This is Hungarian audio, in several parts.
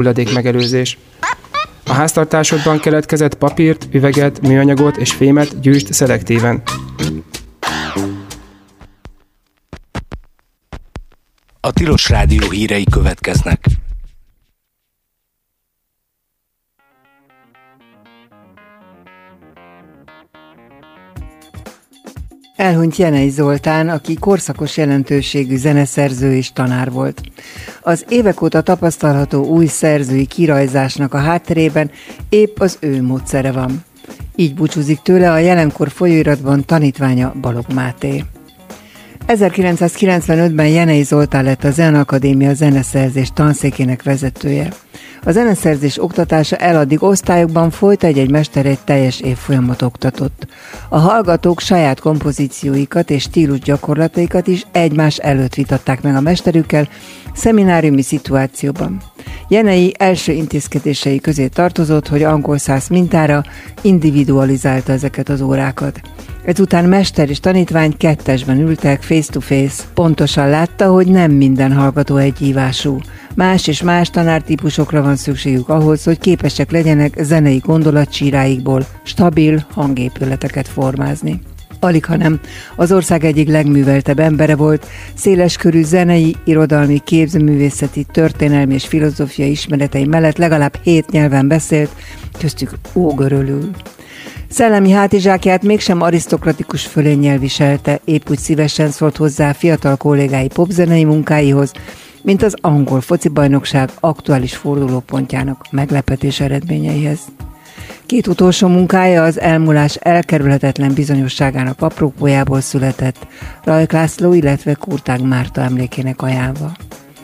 hulladék megelőzés. A háztartásodban keletkezett papírt, üveget, műanyagot és fémet gyűjtsd szelektíven. A Tilos Rádió hírei következnek. Elhunyt Jenei Zoltán, aki korszakos jelentőségű zeneszerző és tanár volt. Az évek óta tapasztalható új szerzői kirajzásnak a hátterében épp az ő módszere van. Így búcsúzik tőle a jelenkor folyóiratban tanítványa Balog Máté. 1995-ben Jenei Zoltán lett a Zenakadémia zeneszerzés tanszékének vezetője. A zeneszerzés oktatása eladdig osztályokban folyt, egy-egy mester egy teljes évfolyamot oktatott. A hallgatók saját kompozícióikat és stílus gyakorlataikat is egymás előtt vitatták meg a mesterükkel szemináriumi szituációban. Jenei első intézkedései közé tartozott, hogy angol száz mintára individualizálta ezeket az órákat. Ezután mester és tanítvány kettesben ültek face-to-face. Pontosan látta, hogy nem minden hallgató egyívású. Más és más tanártípusokra van szükségük ahhoz, hogy képesek legyenek zenei gondolatcsíráikból stabil hangépületeket formázni. Alig, hanem az ország egyik legműveltebb embere volt, széleskörű zenei, irodalmi, képzőművészeti, történelmi és filozófiai ismeretei mellett legalább hét nyelven beszélt, köztük ógörölül. Szellemi hátizsákját mégsem arisztokratikus fölénnyel viselte, épp úgy szívesen szólt hozzá fiatal kollégái popzenei munkáihoz, mint az angol foci bajnokság aktuális fordulópontjának meglepetés eredményeihez. Két utolsó munkája az elmúlás elkerülhetetlen bizonyosságának aprópójából született, Rajk László, illetve Kurtág Márta emlékének ajánlva.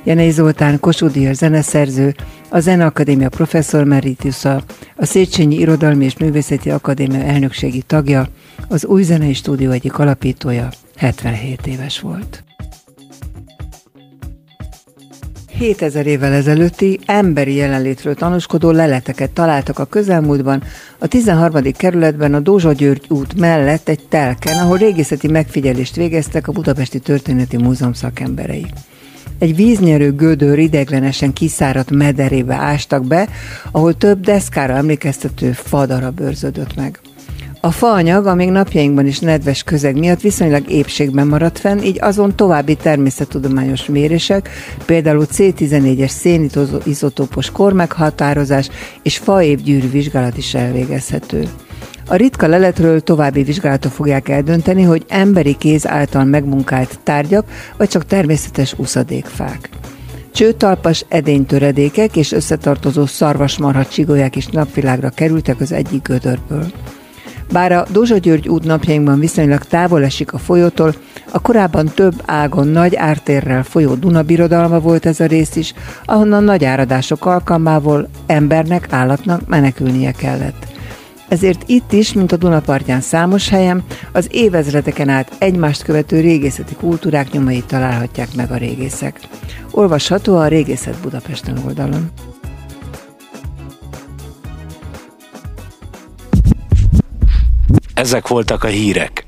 Jenei Zoltán Kossuth zeneszerző, a Zeneakadémia professzor meritusa, a Széchenyi Irodalmi és Művészeti Akadémia elnökségi tagja, az új zenei stúdió egyik alapítója, 77 éves volt. 7000 évvel ezelőtti emberi jelenlétről tanúskodó leleteket találtak a közelmúltban, a 13. kerületben a Dózsa György út mellett egy telken, ahol régészeti megfigyelést végeztek a Budapesti Történeti Múzeum szakemberei. Egy víznyerő gödör ideglenesen kiszáradt mederébe ástak be, ahol több deszkára emlékeztető fadarab őrződött meg. A faanyag, amíg napjainkban is nedves közeg miatt viszonylag épségben maradt fenn, így azon további természettudományos mérések, például C14-es szénizotópos kormeghatározás és faév vizsgálat is elvégezhető. A ritka leletről további vizsgálatok fogják eldönteni, hogy emberi kéz által megmunkált tárgyak, vagy csak természetes uszadékfák. Csőtalpas edénytöredékek és összetartozó szarvasmarha csigolyák is napvilágra kerültek az egyik gödörből. Bár a Dózsa György út napjainkban viszonylag távol esik a folyótól, a korábban több ágon nagy ártérrel folyó Duna birodalma volt ez a rész is, ahonnan nagy áradások alkalmával embernek, állatnak menekülnie kellett. Ezért itt is, mint a Dunapartján számos helyen, az évezredeken át egymást követő régészeti kultúrák nyomait találhatják meg a régészek. Olvasható a Régészet Budapesten oldalon. Ezek voltak a hírek.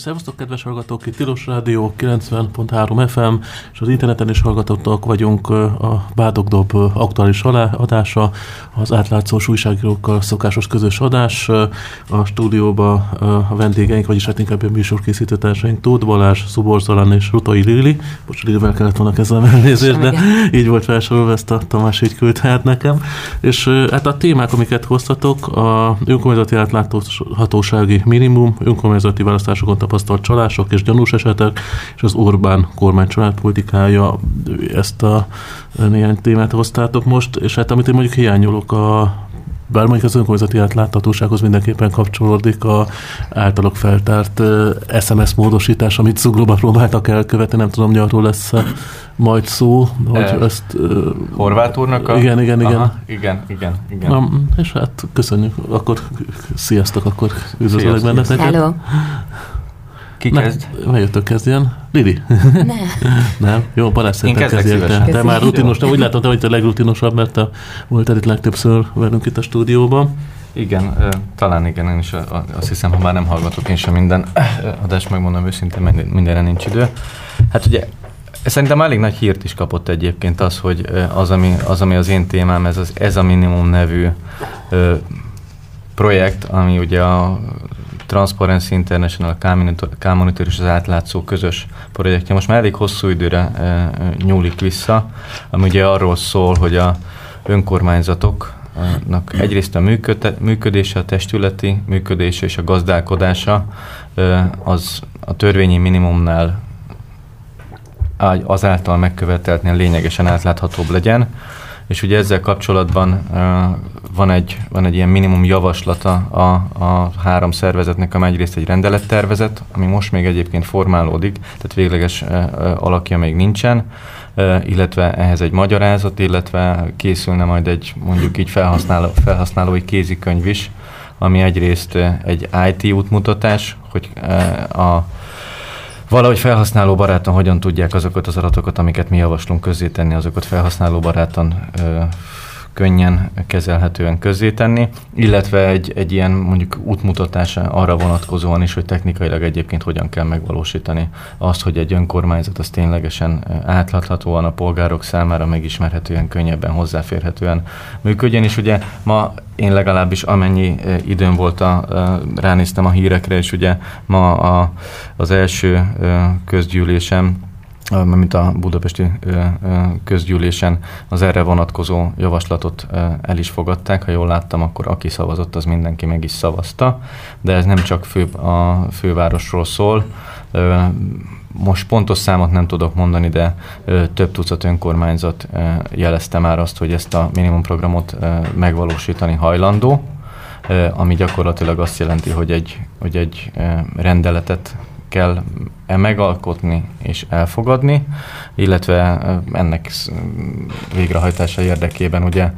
Szervusztok, kedves hallgatók! Itt Tilos Rádió 90.3 FM, és az interneten is hallgatottak vagyunk a Bádogdob aktuális adása, az átlátszós újságírókkal szokásos közös adás. A stúdióba a vendégeink, vagyis hát inkább a műsorkészítő társaink Tóth Balázs, Szubor Zalán és Rutai Lili. Most Lilivel kellett volna kezdenem elnézést, de így volt felsorolva, ezt a Tamás így küldte hát nekem. És hát a témák, amiket hoztatok, a önkormányzati átláthatósági minimum, önkormányzati választásokon tapasztalt csalások és gyanús esetek, és az Orbán kormány családpolitikája, ezt a néhány témát hoztátok most, és hát amit én mondjuk hiányolok a bár mondjuk az önkormányzati átláthatósághoz mindenképpen kapcsolódik a általuk feltárt SMS módosítás, amit Zuglóban próbáltak elkövetni, nem tudom, hogy arról lesz majd szó, hogy e, ezt... Horváth úrnak a... Igen, igen, igen. Aha, igen, igen, igen. Na, és hát köszönjük, akkor sziasztok, akkor üdvözlök benneteket. Hello. Ki kezd? Ne, jöttök kezdjen. Lili? Nem. nem? Jó, Balázs szerintem kezdjél te. Te már rutinos, te úgy látom, te vagy a legrutinosabb, mert te voltál itt legtöbbször velünk itt a stúdióban. Igen, talán igen, én is azt hiszem, ha már nem hallgatok én sem minden adást, megmondom őszintén, mindenre nincs idő. Hát ugye Szerintem elég nagy hírt is kapott egyébként az, hogy az, ami az, ami az én témám, ez, az, ez a minimum nevű ö, projekt, ami ugye a Transparency International, K-Monitor és az átlátszó közös projektje. Most már elég hosszú időre e, nyúlik vissza, ami ugye arról szól, hogy a önkormányzatoknak egyrészt a működése, a testületi működése és a gazdálkodása e, az a törvényi minimumnál azáltal megköveteltnél lényegesen átláthatóbb legyen és ugye ezzel kapcsolatban van, egy, van egy ilyen minimum javaslata a, a három szervezetnek, amely egyrészt egy rendelettervezet, ami most még egyébként formálódik, tehát végleges alakja még nincsen, illetve ehhez egy magyarázat, illetve készülne majd egy mondjuk így felhasználó, felhasználói kézikönyv is, ami egyrészt egy IT útmutatás, hogy a valahogy felhasználó barátan hogyan tudják azokat az adatokat, amiket mi javaslunk közzétenni, azokat felhasználó barátan ö, könnyen kezelhetően közzétenni, illetve egy, egy ilyen mondjuk útmutatása arra vonatkozóan is, hogy technikailag egyébként hogyan kell megvalósítani azt, hogy egy önkormányzat az ténylegesen átláthatóan a polgárok számára megismerhetően, könnyebben, hozzáférhetően működjön, és ugye ma én legalábbis amennyi időm volt, a, ránéztem a hírekre, és ugye ma a, az első közgyűlésem mint a budapesti közgyűlésen az erre vonatkozó javaslatot el is fogadták. Ha jól láttam, akkor aki szavazott, az mindenki meg is szavazta. De ez nem csak fő, a fővárosról szól. Most pontos számot nem tudok mondani, de több tucat önkormányzat jelezte már azt, hogy ezt a minimumprogramot megvalósítani hajlandó ami gyakorlatilag azt jelenti, hogy egy, hogy egy rendeletet kell megalkotni és elfogadni, illetve ennek végrehajtása érdekében ugye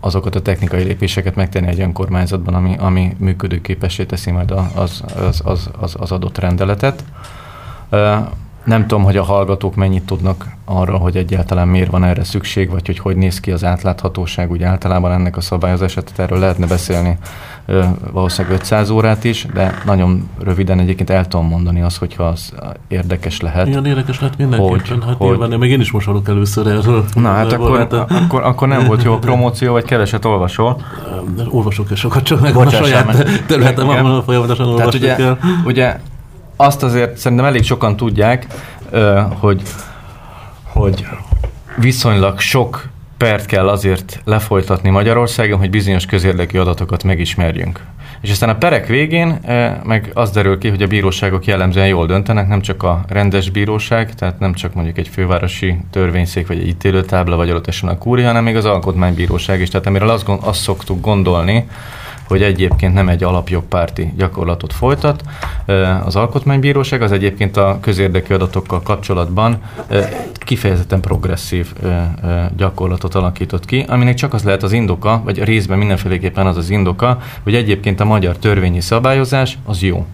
azokat a technikai lépéseket megtenni egy önkormányzatban, ami, ami működőképessé teszi majd az, az, az, az adott rendeletet. Nem tudom, hogy a hallgatók mennyit tudnak arra, hogy egyáltalán miért van erre szükség, vagy hogy hogy néz ki az átláthatóság, úgy általában ennek a szabályozását, tehát erről lehetne beszélni valószínűleg 500 órát is, de nagyon röviden egyébként el tudom mondani azt, hogyha az érdekes lehet. Igen, érdekes lehet mindenképpen. Hogy, hát hogy, nyilván, még én is most hallok először erről. Na hát akkor, a... akkor, akkor, nem volt jó a promóció, vagy keveset olvasol. Olvasok és sokat, csak meg a saját területem, ahol folyamatosan olvasok ugye, ugye azt azért szerintem elég sokan tudják, hogy, hogy viszonylag sok pert kell azért lefolytatni Magyarországon, hogy bizonyos közérdekű adatokat megismerjünk. És aztán a perek végén meg az derül ki, hogy a bíróságok jellemzően jól döntenek, nem csak a rendes bíróság, tehát nem csak mondjuk egy fővárosi törvényszék, vagy egy ítélőtábla, vagy adott esetben a kúria, hanem még az alkotmánybíróság is. Tehát amiről azt, azt szoktuk gondolni, hogy egyébként nem egy alapjogpárti gyakorlatot folytat. Az Alkotmánybíróság az egyébként a közérdekű adatokkal kapcsolatban kifejezetten progresszív gyakorlatot alakított ki, aminek csak az lehet az indoka, vagy részben mindenféleképpen az az indoka, hogy egyébként a magyar törvényi szabályozás az jó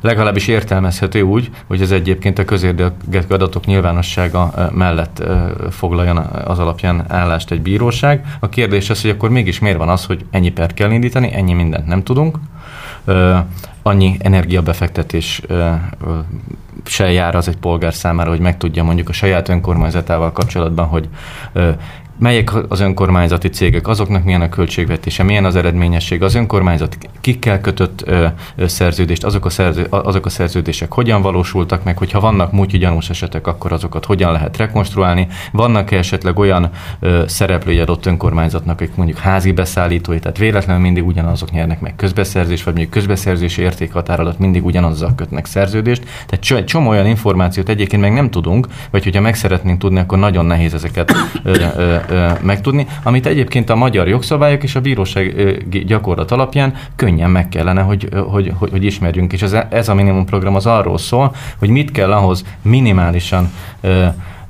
legalábbis értelmezhető úgy, hogy ez egyébként a közérdekű adatok nyilvánossága mellett foglaljon az alapján állást egy bíróság. A kérdés az, hogy akkor mégis miért van az, hogy ennyi per kell indítani, ennyi mindent nem tudunk, annyi energiabefektetés se jár az egy polgár számára, hogy megtudja mondjuk a saját önkormányzatával kapcsolatban, hogy melyek az önkormányzati cégek, azoknak milyen a költségvetése, milyen az eredményesség, az önkormányzat kikkel kötött ö, ö, szerződést, azok a, szerző, azok a szerződések hogyan valósultak meg, hogyha vannak múltyi gyanús esetek, akkor azokat hogyan lehet rekonstruálni, vannak-e esetleg olyan ö, szereplői adott önkormányzatnak, akik mondjuk házi beszállítói, tehát véletlenül mindig ugyanazok nyernek meg közbeszerzés, vagy mondjuk közbeszerzési értékhatár alatt mindig ugyanazzal kötnek szerződést. Tehát egy csomó olyan információt egyébként meg nem tudunk, vagy hogyha meg szeretnénk tudni, akkor nagyon nehéz ezeket ö, ö, megtudni, amit egyébként a magyar jogszabályok és a bíróság gyakorlat alapján könnyen meg kellene, hogy, hogy, hogy, hogy ismerjünk. És ez, ez a minimum program az arról szól, hogy mit kell ahhoz minimálisan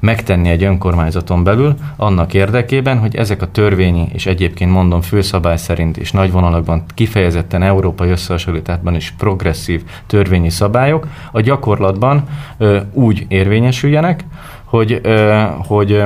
megtenni egy önkormányzaton belül annak érdekében, hogy ezek a törvényi és egyébként mondom főszabály szerint és nagy vonalakban kifejezetten európai összehasonlításban is progresszív törvényi szabályok a gyakorlatban ö, úgy érvényesüljenek, hogy, ö, hogy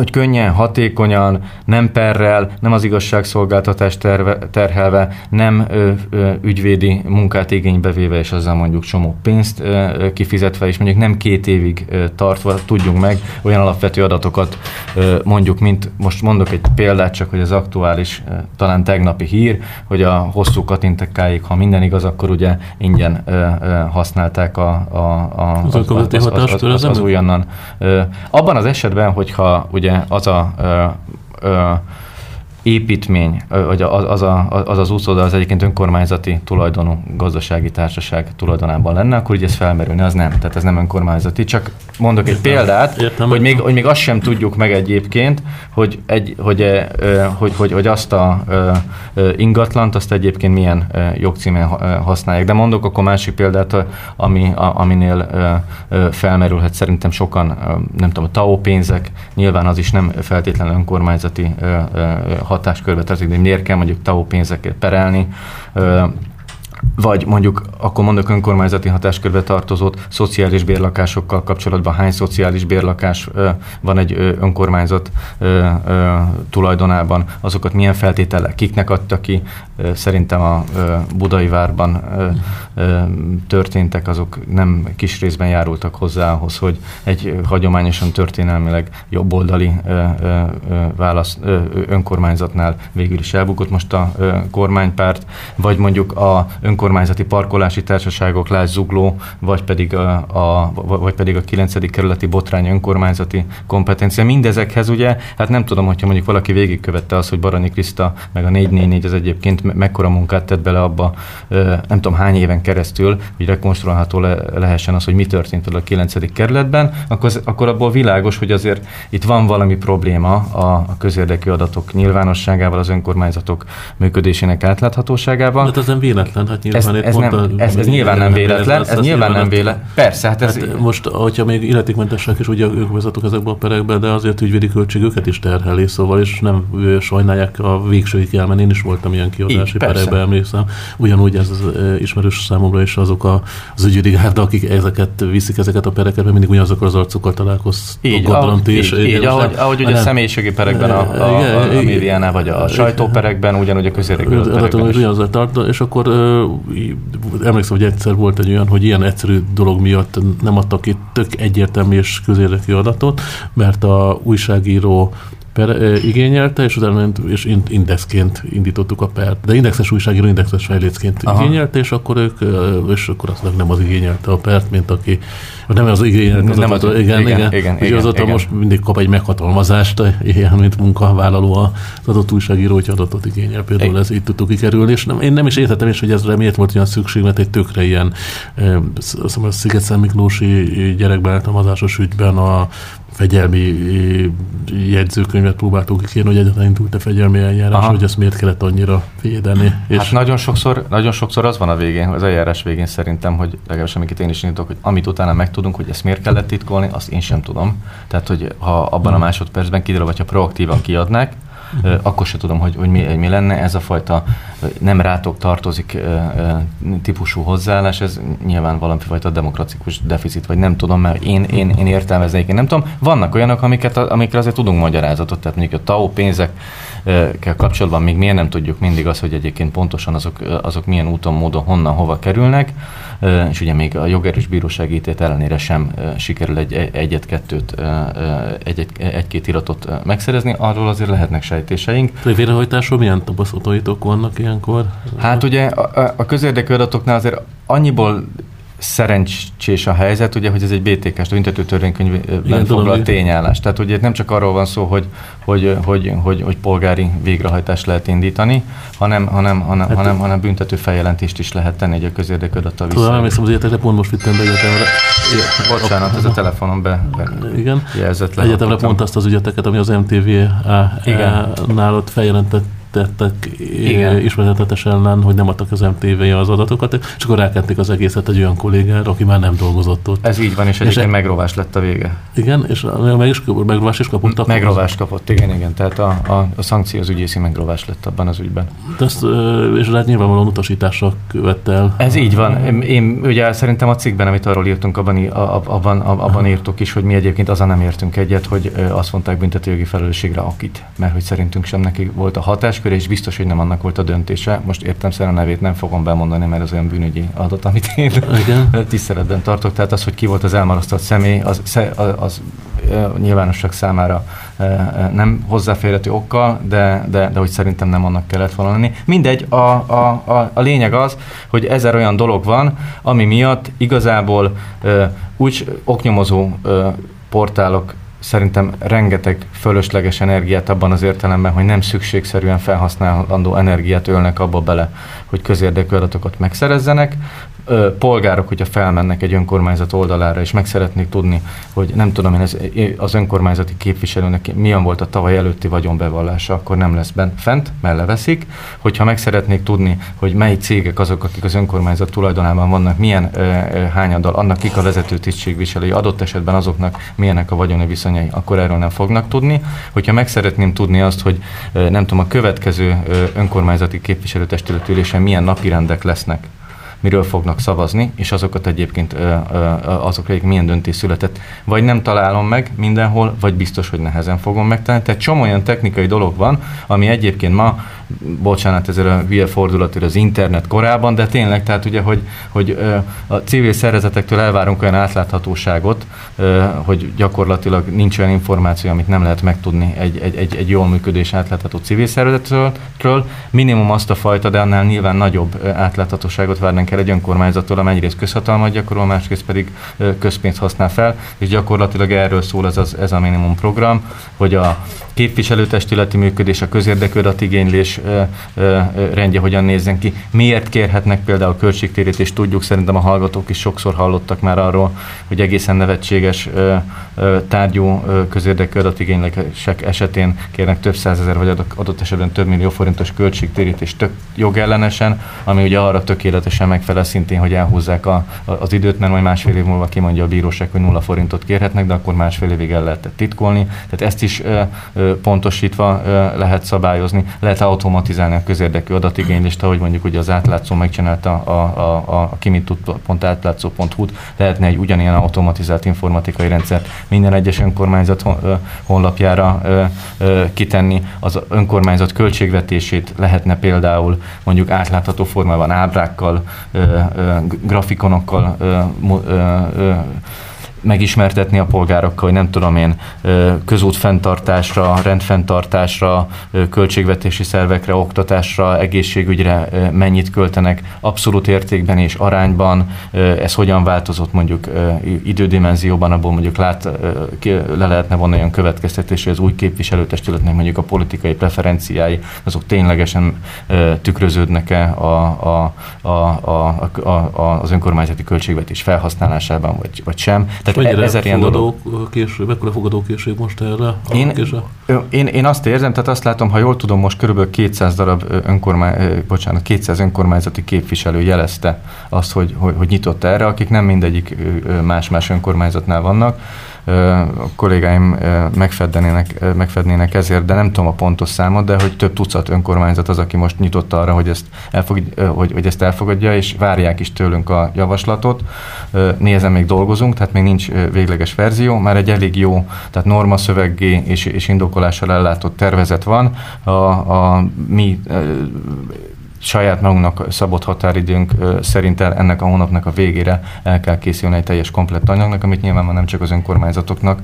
hogy könnyen, hatékonyan, nem perrel, nem az igazságszolgáltatás terve, terhelve, nem ö, ö, ügyvédi munkát igénybe véve, és azzal mondjuk csomó pénzt ö, kifizetve, és mondjuk nem két évig ö, tartva tudjunk meg olyan alapvető adatokat, ö, mondjuk, mint most mondok egy példát, csak hogy az aktuális, ö, talán tegnapi hír, hogy a hosszú katintekáig, ha minden igaz, akkor ugye ingyen ö, ö, használták a, a, a, az, az, az, az, az, az, az újonnan. Ö, abban az esetben, hogyha ugye ugye az a ö, ö, építmény, vagy az a, az, az úszóda az egyébként önkormányzati tulajdonú gazdasági társaság tulajdonában lenne, akkor ugye ez felmerülne, az nem. Tehát ez nem önkormányzati. Csak mondok egy értem, példát, értem, hogy, még, hogy még azt sem tudjuk meg egyébként, hogy, egy, hogy, hogy, hogy, hogy azt a ingatlant, azt egyébként milyen jogcímen használják. De mondok akkor másik példát, ami, aminél felmerülhet szerintem sokan, nem tudom, a TAO pénzek, nyilván az is nem feltétlenül önkormányzati hatáskörbe tartozik, de miért kell mondjuk TAO pénzekért perelni, vagy mondjuk akkor mondok önkormányzati hatáskörbe tartozót, szociális bérlakásokkal kapcsolatban hány szociális bérlakás van egy önkormányzat tulajdonában, azokat milyen feltételek, kiknek adta ki, szerintem a Budai várban történtek, azok nem kis részben járultak hozzá ahhoz, hogy egy hagyományosan történelmileg jobboldali válasz önkormányzatnál végül is elbukott most a kormánypárt, vagy mondjuk a önkormányzati parkolási társaságok, Lász Zugló, vagy pedig a, a, vagy pedig a 9. kerületi botrány önkormányzati kompetencia. Mindezekhez ugye, hát nem tudom, hogyha mondjuk valaki végigkövette az, hogy Barani Kriszta, meg a 444 az egyébként mekkora munkát tett bele abba, nem tudom hány éven keresztül, hogy rekonstruálható le, lehessen az, hogy mi történt a 9. kerületben, akkor, akkor abból világos, hogy azért itt van valami probléma a, a közérdekű adatok nyilvánosságával, az önkormányzatok működésének átláthatóságával. De hát ez nem véletlen, hát ez, ez, nem, ez, ez nyilván nem véletlen, ez nyilván nem véletlen. Persze, hát ez... Hát most, hogyha még illetékmentesek is ugye ők vezetek ezekbe a perekbe, de azért ügyvédi költség őket is terheli, szóval, és nem sajnálják a végsőig elmenni. Én is voltam ilyen kiadási Így, perekbe, emlékszem. Ugyanúgy ez az ismerős számomra is azok a, az ügyvédi gárda, akik ezeket viszik, ezeket a pereket, mert mindig ugyanazokkal az arcokkal találkoztok. Így, ahogy, így, és, így, ahogy, ahogy ugye a személyiségi perekben a, a, a, a médiánál, vagy a sajtóperekben, ugyanúgy a közérdekű perekben. És akkor emlékszem, hogy egyszer volt egy olyan, hogy ilyen egyszerű dolog miatt nem adtak itt tök egyértelmű és közérdekű adatot, mert a újságíró per, igényelte, és utána és indexként indítottuk a pert. De indexes újságíró indexes fejlécként Aha. igényelte, és akkor ők, és akkor azt nem az igényelte a pert, mint aki, nem az igényelte, az nem az, igen, igen, igen, igen, és azóta igen. most mindig kap egy meghatalmazást, ilyen, mint munkavállaló az adott újságíró, hogy adatot igényel. Például ez így tudtuk kikerülni, és nem, én nem is értettem is, hogy ez miért volt olyan szükség, mert egy tökre ilyen a Sziget Miklósi gyerekbeáltalmazásos ügyben a fegyelmi jegyzőkönyvet próbáltunk kérni, hogy egyáltalán indult a fegyelmi eljárás, Aha. hogy ezt miért kellett annyira védeni. Hát és nagyon sokszor, nagyon sokszor az van a végén, az eljárás végén szerintem, hogy legalábbis amiket én is indítok, hogy amit utána megtudunk, hogy ezt miért kellett titkolni, azt én sem tudom. Tehát, hogy ha abban a hmm. másodpercben kiderül, vagy ha proaktívan kiadnák, akkor se tudom, hogy, hogy mi, mi lenne ez a fajta nem rátok tartozik típusú hozzáállás, ez nyilván valamifajta demokratikus deficit, vagy nem tudom, mert én, én, én értelmeznék, én nem tudom. Vannak olyanok, amiket, amikre azért tudunk magyarázatot, tehát mondjuk a TAO pénzekkel kapcsolatban még miért nem tudjuk mindig az, hogy egyébként pontosan azok, azok milyen úton, módon, honnan, hova kerülnek, és ugye még a jogerős bírósági ítélet ellenére sem sikerül egy, egyet-kettőt, egy, egy-két iratot megszerezni, arról azért lehetnek sejtéseink. A végrehajtásról milyen tapasztalataitok vannak ilyenkor? Hát ugye a, a közérdekű adatoknál azért annyiból szerencsés a helyzet, ugye, hogy ez egy BTK-s büntető törvénykönyvben foglalt tényállás. Tehát ugye nem csak arról van szó, hogy, hogy, hogy, hogy, hogy polgári végrehajtást lehet indítani, hanem, hanem, hanem, hát, hanem, hanem büntető feljelentést is lehet tenni egy a közérdekű adattal vissza. Tudom, emlékszem, az egyetemre pont most vittem be egyetemre. Bocsánat, ez a telefonon be, be Igen. jelzett le. Egyetemre pont azt az ügyeteket, ami az MTV nálott feljelentett tettek ismeretetes ellen, hogy nem adtak az mtv az adatokat, és akkor rákenték az egészet egy olyan kollégára, aki már nem dolgozott ott. Ez így van, és egyébként és megrovás lett a vége. Igen, és meg is, megrovás is kapott. Akkor megrovás kapott, igen, igen. Tehát a, a, a szankció az ügyészi megrovás lett abban az ügyben. De ezt, és hát nyilvánvalóan utasításra követte el. Ez így van. Én, én ugye szerintem a cikkben, amit arról írtunk, abban, abban, abban írtuk is, hogy mi egyébként azon nem értünk egyet, hogy azt mondták büntetőjogi felelősségre akit, mert hogy szerintünk sem neki volt a hatás hatásköre, és biztos, hogy nem annak volt a döntése. Most értem a nevét nem fogom bemondani, mert az olyan bűnügyi adat, amit én Igen. tiszteletben tartok. Tehát az, hogy ki volt az elmarasztott személy, az, az, az nyilvánosság számára nem hozzáférhető okkal, de, de, de hogy szerintem nem annak kellett volna lenni. Mindegy, a, a, a, a lényeg az, hogy ezer olyan dolog van, ami miatt igazából úgy oknyomozó portálok szerintem rengeteg fölösleges energiát abban az értelemben, hogy nem szükségszerűen felhasználandó energiát ölnek abba bele, hogy közérdekű adatokat megszerezzenek, polgárok, hogyha felmennek egy önkormányzat oldalára, és meg szeretnék tudni, hogy nem tudom én, ez, az önkormányzati képviselőnek milyen volt a tavaly előtti vagyonbevallása, akkor nem lesz bent fent, mert leveszik. Hogyha meg szeretnék tudni, hogy mely cégek azok, akik az önkormányzat tulajdonában vannak, milyen ö, hányaddal, annak kik a vezető tisztségviselői, adott esetben azoknak milyenek a vagyoni viszonyai, akkor erről nem fognak tudni. Hogyha meg szeretném tudni azt, hogy nem tudom, a következő ö, önkormányzati képviselőtestületülésen milyen napirendek lesznek, miről fognak szavazni, és azokat egyébként azokra milyen döntés született. Vagy nem találom meg mindenhol, vagy biztos, hogy nehezen fogom megtalálni. Tehát csomó olyan technikai dolog van, ami egyébként ma, bocsánat, ezzel a hülye fordulatért az internet korában, de tényleg, tehát ugye, hogy, hogy a civil szervezetektől elvárunk olyan átláthatóságot, hogy gyakorlatilag nincs olyan információ, amit nem lehet megtudni egy, egy, egy, egy jól működés átlátható civil szervezetről. Minimum azt a fajta, de annál nyilván nagyobb átláthatóságot várnánk el egy önkormányzattól, amely egyrészt közhatalmat gyakorol, másrészt pedig közpénzt használ fel, és gyakorlatilag erről szól ez, az, ez a minimum program, hogy a képviselőtestületi működés, a közérdekű adatigénylés rendje hogyan nézzen ki, miért kérhetnek például költségtérítést, tudjuk, szerintem a hallgatók is sokszor hallottak már arról, hogy egészen nevetséges tárgyú közérdekű adatigénylések esetén kérnek több százezer, vagy adott esetben több millió forintos költségtérítést tök jogellenesen, ami ugye arra tökéletesen megfelel szintén, hogy elhúzzák a, az időt, mert majd másfél év múlva kimondja a bíróság, hogy nulla forintot kérhetnek, de akkor másfél évig el lehetett titkolni. Tehát ezt is ö, ö, pontosítva ö, lehet szabályozni, lehet automatizálni a közérdekű adatigénylést, ahogy mondjuk ugye az átlátszó megcsinálta a, a, a, a kimitud.átlátszó.hu-t, lehetne egy ugyanilyen automatizált informatikai rendszert minden egyes önkormányzat honlapjára kitenni. Az önkormányzat költségvetését lehetne például mondjuk átlátható formában ábrákkal, grafikonokkal megismertetni a polgárokkal, hogy nem tudom én, közút fenntartásra, rendfenntartásra, költségvetési szervekre, oktatásra, egészségügyre mennyit költenek abszolút értékben és arányban, ez hogyan változott mondjuk idődimenzióban, abból mondjuk lát, le lehetne vonni olyan következtetés, hogy az új képviselőtestületnek mondjuk a politikai preferenciái, azok ténylegesen tükröződnek-e a, a, a, a, a, a, az önkormányzati költségvetés felhasználásában, vagy, vagy sem. Tehát Tehát Mennyire ezer ilyen dolog. Késő, mekkora fogadókészség most erre? Én, én, én azt érzem, tehát azt látom, ha jól tudom, most körülbelül 200 darab önkormány, bocsánat, 200 önkormányzati képviselő jelezte azt, hogy, hogy, hogy nyitott erre, akik nem mindegyik más-más önkormányzatnál vannak a kollégáim megfednének, megfednének ezért, de nem tudom a pontos számot, de hogy több tucat önkormányzat az, aki most nyitott arra, hogy ezt, elfog, hogy, hogy ezt elfogadja, és várják is tőlünk a javaslatot. Nézem, még dolgozunk, tehát még nincs végleges verzió, már egy elég jó, tehát norma szöveggé és, és indokolással ellátott tervezet van. A, a mi saját magunknak szabott határidőnk szerint ennek a hónapnak a végére el kell készülni egy teljes komplett anyagnak, amit nyilván nem csak az önkormányzatoknak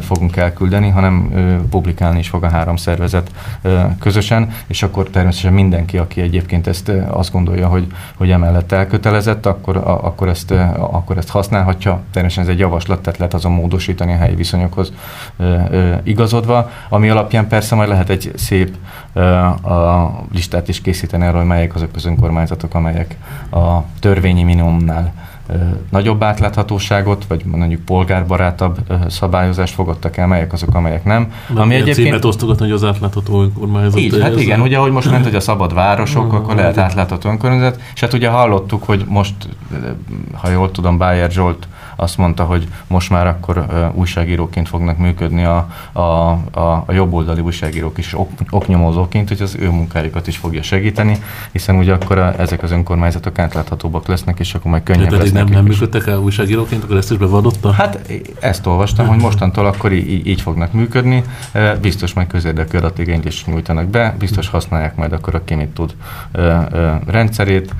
fogunk elküldeni, hanem publikálni is fog a három szervezet közösen, és akkor természetesen mindenki, aki egyébként ezt azt gondolja, hogy, hogy emellett elkötelezett, akkor, akkor, ezt, akkor ezt használhatja. Természetesen ez egy javaslat, tehát lehet azon módosítani a helyi viszonyokhoz igazodva, ami alapján persze majd lehet egy szép listát is készíteni hogy melyek azok az önkormányzatok, amelyek a törvényi minimumnál nagyobb átláthatóságot, vagy mondjuk polgárbarátabb szabályozást fogadtak el, melyek azok, amelyek nem. Nem ami egyébként címet osztogatni, hogy az átlátható önkormányzat. Így, hát igen, ugye, ahogy most ment, hogy a szabad városok, uh, akkor lehet átlátható önkormányzat, és hát ugye hallottuk, hogy most, ha jól tudom, Bájer Zsolt azt mondta, hogy most már akkor újságíróként fognak működni a, a, a, a jobboldali újságírók is ok, oknyomozóként, hogy az ő munkájukat is fogja segíteni, hiszen ugye akkor a, ezek az önkormányzatok átláthatóbbak lesznek, és akkor majd könnyebb lesz nem, nem működtek el újságíróként, akkor ezt is bevallotta? Hát ezt olvastam, hogy mostantól akkor így, így fognak működni. Biztos majd közérdekű adatigényt is nyújtanak be, biztos használják majd akkor a mit tud rendszerét,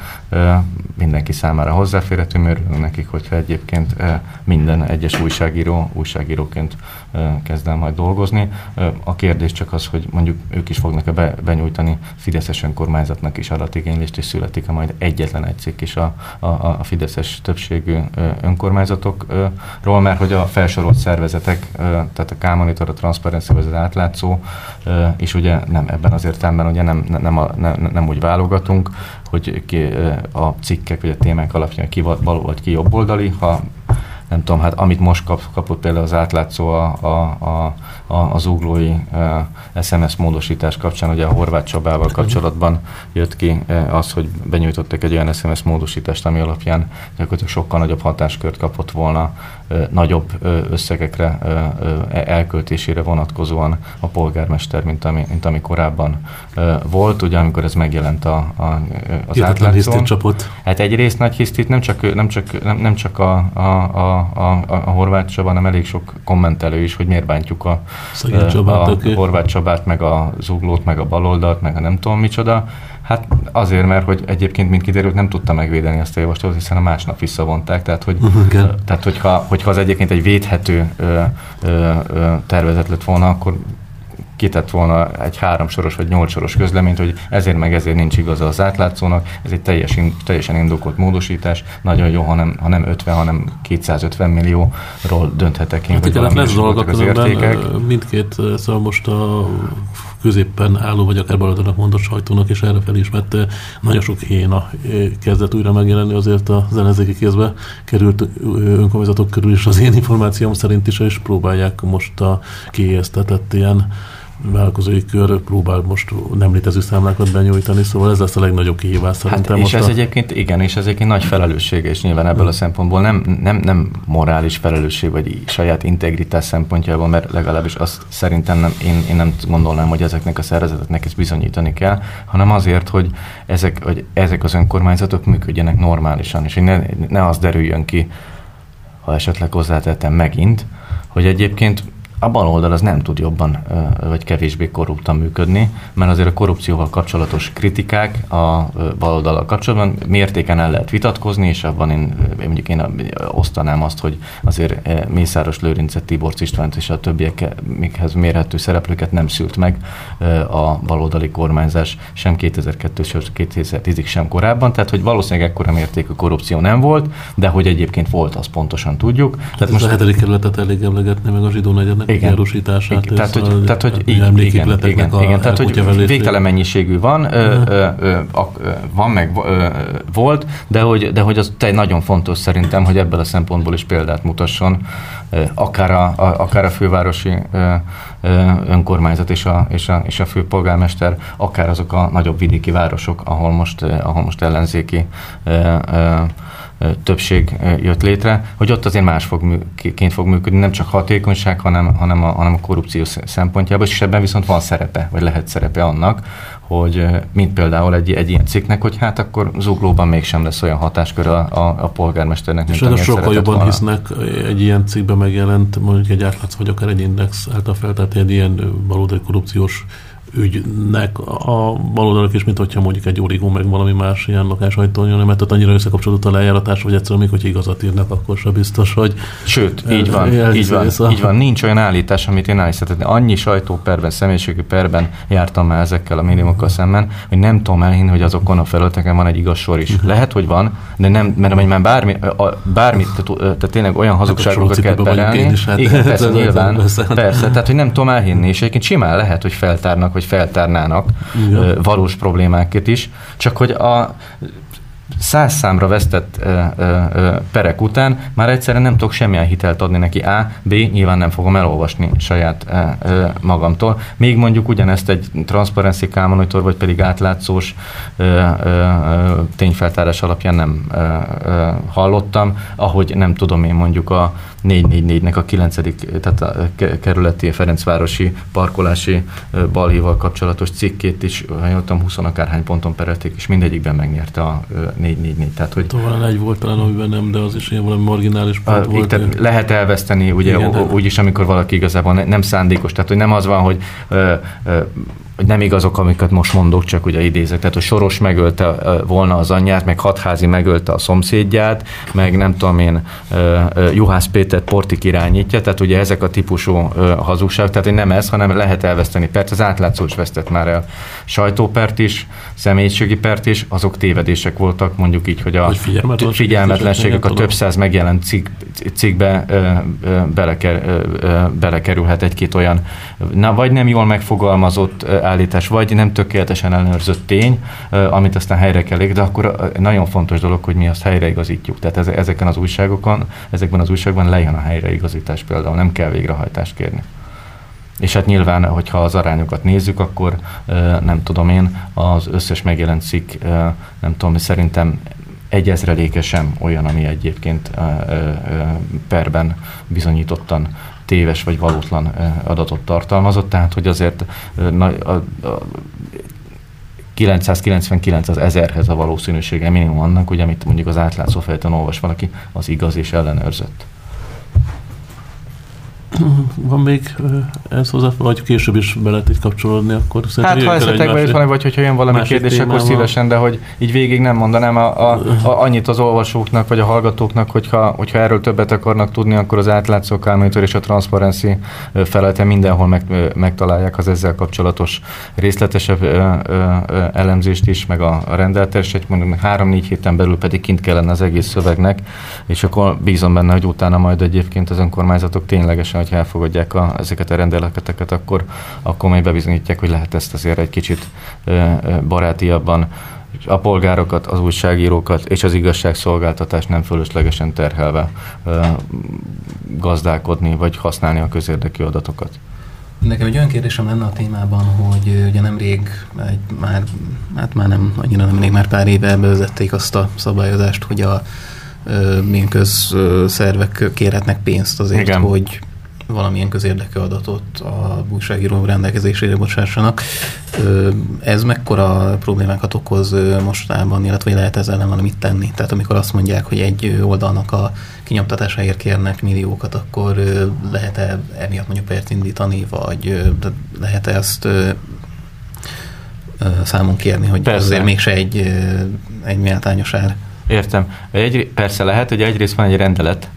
mindenki számára hozzáférhető, mert nekik, hogyha egyébként minden egyes újságíró újságíróként kezd el majd dolgozni. A kérdés csak az, hogy mondjuk ők is fognak-e be, benyújtani Fideszes önkormányzatnak is adatigénylést, és születik-e majd egyetlen egy cikk is a, a, a Fideszes többségű önkormányzatokról, mert hogy a felsorolt szervezetek, tehát a K-Monitor, a Transparency vagy az átlátszó, és ugye nem ebben az értelemben ugye nem, nem, a, nem, nem úgy válogatunk, hogy ki a cikkek vagy a témák alapján ki bal vagy ki jobboldali, ha nem tudom, hát amit most kap, kapott például az átlátszó a, a, a, a, az uglói uh, SMS módosítás kapcsán, ugye a Horváth Csabával kapcsolatban jött ki az, hogy benyújtottak egy olyan SMS módosítást, ami alapján gyakorlatilag sokkal nagyobb hatáskört kapott volna nagyobb összegekre elköltésére vonatkozóan a polgármester, mint ami, mint ami korábban volt, ugye amikor ez megjelent a, a, az átlátszón. csapott. Hát egyrészt nagy hisztit nem csak, nem csak, nem, nem csak a, a, a, a, a Horváth Csaba, hanem elég sok kommentelő is, hogy miért bántjuk a, a, a Horváth Csabát, meg a Zuglót, meg a baloldalt, meg a nem tudom micsoda. Hát azért, mert hogy egyébként, mint kiderült, nem tudta megvédeni ezt a javaslatot, hiszen a másnap visszavonták. Tehát, hogy, okay. tehát hogyha, hogyha az egyébként egy védhető ö, ö, ö, tervezet lett volna, akkor kitett volna egy háromsoros vagy nyolcsoros közleményt, hogy ezért meg ezért nincs igaza az átlátszónak, ez egy teljes, teljesen indokolt módosítás, nagyon jó, ha nem, ha nem 50, hanem 250 millióról dönthetek én, hát hogy valami lesz dolgok, az értékek. Mindkét, szóval most a középpen álló, vagy akár baloldalnak mondott sajtónak, és erre fel is, mert nagyon sok héna kezdett újra megjelenni, azért a ellenzéki kézbe került önkormányzatok körül is az én információm szerint is, és próbálják most a kiéztetett ilyen vállalkozói kör próbál most nem létező számlákat benyújtani, szóval ez lesz a legnagyobb kihívás szerintem. Hát, és ez a... egyébként, igen, és ez egyébként nagy felelősség, és nyilván ebből a hm. szempontból nem, nem, nem morális felelősség, vagy saját integritás szempontjából, mert legalábbis azt szerintem nem, én, én nem gondolnám, hogy ezeknek a szervezeteknek ezt bizonyítani kell, hanem azért, hogy ezek, hogy ezek az önkormányzatok működjenek normálisan, és ne, ne az derüljön ki, ha esetleg hozzátettem megint, hogy egyébként a baloldal az nem tud jobban vagy kevésbé korruptan működni, mert azért a korrupcióval kapcsolatos kritikák a baloldal kapcsolatban mértéken el lehet vitatkozni, és abban én, mondjuk én osztanám azt, hogy azért Mészáros Lőrincet, Tibor Istvánt és a többiekhez mérhető szereplőket nem szült meg a baloldali kormányzás sem 2002 sem 2010-ig sem korábban, tehát hogy valószínűleg ekkora mértékű korrupció nem volt, de hogy egyébként volt, azt pontosan tudjuk. Tehát most a hetedik kerületet elég emlegetni meg a zsidó negyednek igen. Igen. Tehát, hogy, tehát, hogy így, igen, igen, igen, tehát, hogy végtelen mennyiségű van, ö, ö, ö, van meg ö, volt, de hogy, de hogy az egy nagyon fontos szerintem, hogy ebből a szempontból is példát mutasson, akár a, a, akár a fővárosi ö, ö, önkormányzat és a, és, a, és a főpolgármester, akár azok a nagyobb vidéki városok, ahol most, ahol most ellenzéki ö, ö, többség jött létre, hogy ott azért más fog, ként fog működni, nem csak hatékonyság, hanem, hanem, a, hanem a korrupció szempontjából, és ebben viszont van szerepe, vagy lehet szerepe annak, hogy mint például egy, egy ilyen cikknek, hogy hát akkor zuglóban mégsem lesz olyan hatáskör a, a, a polgármesternek, mint És sokkal jobban volna. hisznek egy ilyen cikkben megjelent, mondjuk egy átlátsz, vagy akár egy index által feltett egy ilyen valódi korrupciós ügynek a baloldalak is, mint hogyha mondjuk egy origó meg valami más ilyen lakás ajtónyon, mert ott annyira összekapcsolódott a lejáratás, hogy egyszerűen még, hogy igazat írnak, akkor sem biztos, hogy... Sőt, így van, így van, a... így van. Nincs olyan állítás, amit én állítom. Annyi sajtóperben, személyiségi perben jártam már ezekkel a médiumokkal szemben, hogy nem tudom elhinni, hogy azokon a felületeken van egy igaz sor is. Uh-huh. Lehet, hogy van, de nem, mert már bármi, a, bármi tehát, tehát tényleg olyan hazugságokat kell perelni. Hát Igen, persze, nyilván, persze, tehát hogy nem tudom elhinni, és egyébként simán lehet, hogy feltárnak, hogy feltárnának Igen. valós problémákat is, csak hogy a száz számra vesztett ö, ö, perek után már egyszerűen nem tudok semmilyen hitelt adni neki. A, B, nyilván nem fogom elolvasni saját ö, magamtól. Még mondjuk ugyanezt egy Transparency K monitor, vagy pedig átlátszós ö, ö, tényfeltárás alapján nem ö, ö, hallottam, ahogy nem tudom én mondjuk a 444-nek a 9. tehát a kerületi Ferencvárosi parkolási balhíval kapcsolatos cikkét is, ha jöttem, 20 akárhány ponton perelték, és mindegyikben megnyerte a 444. Tehát, hogy Talán egy volt talán, amiben nem, de az is ilyen valami marginális pont a, volt. Tehát lehet elveszteni, ugye, Igen, úgyis, amikor valaki igazából nem szándékos, tehát hogy nem az van, hogy ö, ö, hogy nem igazok, amiket most mondok, csak ugye idézek. Tehát, hogy Soros megölte volna az anyját, meg Hatházi megölte a szomszédját, meg nem tudom én, Juhász Péter Portik irányítja, tehát ugye ezek a típusú hazugságok, tehát hogy nem ez, hanem lehet elveszteni pert, az átlátszó is vesztett már el. Sajtópert is, személyiségi pert is, azok tévedések voltak, mondjuk így, hogy a hogy figyelmetlenség, figyelmetlenségek a több száz megjelent cikk, cikkbe beleker, belekerülhet egy-két olyan, na, vagy nem jól megfogalmazott állítás, vagy nem tökéletesen ellenőrzött tény, amit aztán helyre kell de akkor nagyon fontos dolog, hogy mi azt helyreigazítjuk. Tehát ezeken az újságokon, ezekben az újságban lejön a helyreigazítás például, nem kell végrehajtást kérni. És hát nyilván, hogyha az arányokat nézzük, akkor nem tudom én, az összes megjelent cikk, nem tudom, szerintem egy ezreléke olyan, ami egyébként perben bizonyítottan téves vagy valótlan adatot tartalmazott, tehát hogy azért a, a, a 999 az ezerhez a valószínűsége minimum annak, hogy amit mondjuk az átlátszó fejten olvas valaki, az igaz és ellenőrzött. Van még ez hozzá, vagy később is be lehet így kapcsolódni, akkor Hát ha esetleg is van, vagy hogyha jön valami kérdés, akkor szívesen, de hogy így végig nem mondanám a, a, a, annyit az olvasóknak, vagy a hallgatóknak, hogyha, hogyha erről többet akarnak tudni, akkor az átlátszó Monitor és a Transparency felete mindenhol meg, megtalálják az ezzel kapcsolatos részletesebb ö, ö, ö, elemzést is, meg a, a rendeltest, mondjuk három-négy héten belül pedig kint kellene az egész szövegnek, és akkor bízom benne, hogy utána majd egyébként az önkormányzatok ténylegesen hogyha elfogadják a, ezeket a rendeleteket, akkor, akkor majd bebizonyítják, hogy lehet ezt azért egy kicsit barátiabban a polgárokat, az újságírókat és az igazságszolgáltatást nem fölöslegesen terhelve gazdálkodni, vagy használni a közérdekű adatokat. Nekem egy olyan kérdésem lenne a témában, hogy ugye nemrég, egy, már, hát már nem annyira nemrég, már pár éve bevezették azt a szabályozást, hogy a milyen közszervek kérhetnek pénzt azért, Igen. hogy valamilyen közérdekű adatot a újságíró rendelkezésére bocsássanak. Ez mekkora problémákat okoz mostában, illetve lehet ezzel ellen valamit tenni? Tehát amikor azt mondják, hogy egy oldalnak a kinyomtatásáért kérnek milliókat, akkor lehet-e emiatt mondjuk pert indítani, vagy lehet-e ezt számon kérni, hogy Persze. azért mégse egy, egy méltányos ár? Értem. Egy, persze lehet, hogy egyrészt van egy rendelet,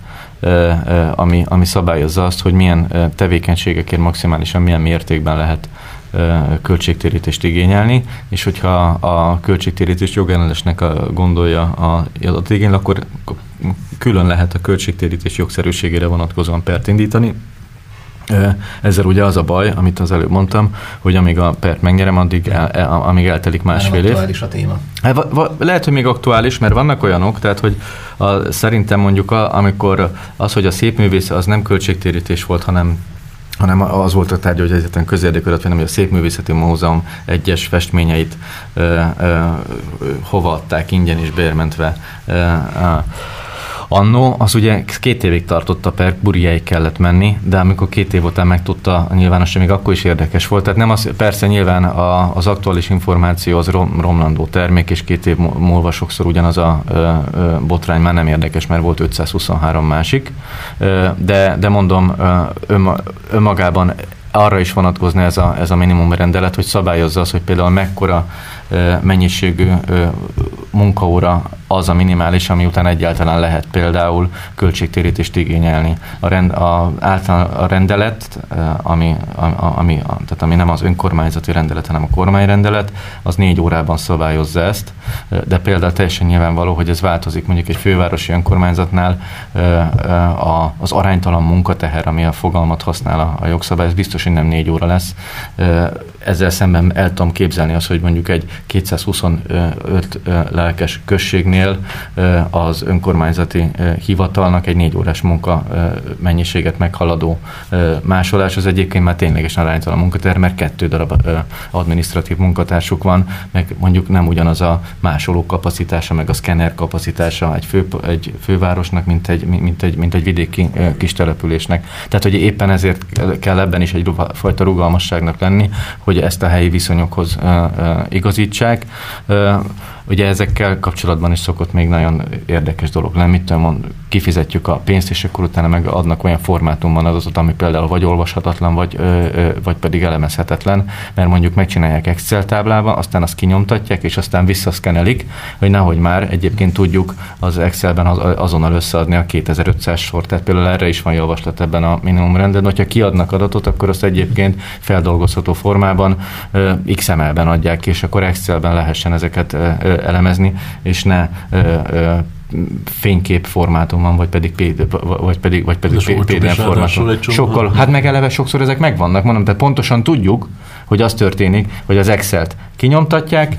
ami, ami szabályozza azt, hogy milyen tevékenységekért maximálisan milyen mértékben lehet költségtérítést igényelni, és hogyha a költségtérítés jogellenesnek gondolja a adott igény, akkor külön lehet a költségtérítés jogszerűségére vonatkozóan pert indítani, Ezzel ugye az a baj, amit az előbb mondtam, hogy amíg a pert megnyerem, addig el, el, amíg eltelik másfél év. aktuális a téma. Hát, va, va, lehet, hogy még aktuális, mert vannak olyanok, tehát hogy a, szerintem mondjuk a, amikor az, hogy a szépművész az nem költségtérítés volt, hanem hanem az volt a tárgya, hogy egyetlen közérdekű hogy a Szépművészeti Múzeum egyes festményeit ö, ö, hova adták ingyen és bérmentve. Ö, ö, Annó, az ugye két évig tartott a per, Buriáig kellett menni, de amikor két év után megtudta a nyilvánosság, még akkor is érdekes volt. Tehát nem az, persze nyilván a, az aktuális információ az rom, romlandó termék, és két év múlva sokszor ugyanaz a ö, ö, botrány már nem érdekes, mert volt 523 másik. Ö, de, de mondom, ön, önmagában arra is vonatkozna ez a, ez a minimum rendelet, hogy szabályozza az, hogy például mekkora mennyiségű munkaóra az a minimális, ami után egyáltalán lehet például költségtérítést igényelni. A, rend, a, általán a rendelet, ami, ami, tehát ami nem az önkormányzati rendelet, hanem a kormányrendelet, az négy órában szabályozza ezt, de például teljesen nyilvánvaló, hogy ez változik mondjuk egy fővárosi önkormányzatnál az aránytalan munkateher, ami a fogalmat használ a jogszabály, ez biztos, hogy nem négy óra lesz. Ezzel szemben el tudom képzelni azt, hogy mondjuk egy 225 lelkes községnél az önkormányzati hivatalnak egy négy órás munka mennyiséget meghaladó másolás, az egyébként már ténylegesen aránytalan munkater, mert kettő darab administratív munkatársuk van, meg mondjuk nem ugyanaz a másoló kapacitása, meg a szkenner kapacitása egy, fő, egy fővárosnak, mint egy, mint, egy, mint egy vidéki kis településnek. Tehát, hogy éppen ezért kell ebben is egy fajta rugalmasságnak lenni, hogy ezt a helyi viszonyokhoz igazítsák. Ugye ezekkel kapcsolatban is szokott még nagyon érdekes dolog lenni. Mit tudom, kifizetjük a pénzt, és akkor utána meg adnak olyan formátumban adatot, ami például vagy olvashatatlan, vagy, vagy pedig elemezhetetlen, mert mondjuk megcsinálják Excel táblában, aztán azt kinyomtatják, és aztán visszaszkenelik, hogy nehogy már egyébként tudjuk az Excelben az, azonnal összeadni a 2500 sort. Tehát például erre is van javaslat ebben a minimum renden. Hogyha kiadnak adatot, akkor azt egyébként feldolgozható formában XML-ben adják, és akkor Excelben lehessen ezeket elemezni, és ne fénykép formátumban, vagy pedig, vagy pedig, vagy pedig PDF formátumban. Sokkal, hát meg eleve sokszor ezek megvannak, mondom, tehát pontosan tudjuk, hogy az történik, hogy az Excel-t kinyomtatják,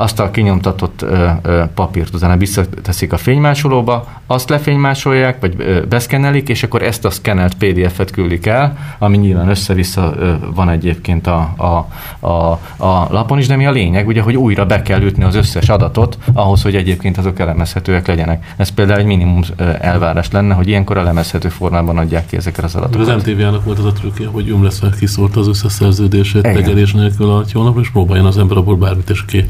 azt a kinyomtatott ö, ö, papírt utána visszateszik a fénymásolóba, azt lefénymásolják, vagy ö, beszkennelik, és akkor ezt a szkennelt PDF-et küldik el, ami nyilván össze-vissza ö, van egyébként a, a, a, a lapon is, de mi a lényeg, ugye, hogy újra be kell ütni az összes adatot, ahhoz, hogy egyébként azok elemezhetőek legyenek. Ez például egy minimum elvárás lenne, hogy ilyenkor elemezhető formában adják ki ezeket az adatokat. Az MTV-nak volt az a trükkje, hogy ümleszve kiszórta az összes szerződését, tegelés nélkül a hónapra, és próbáljon az ember abból bármit is ki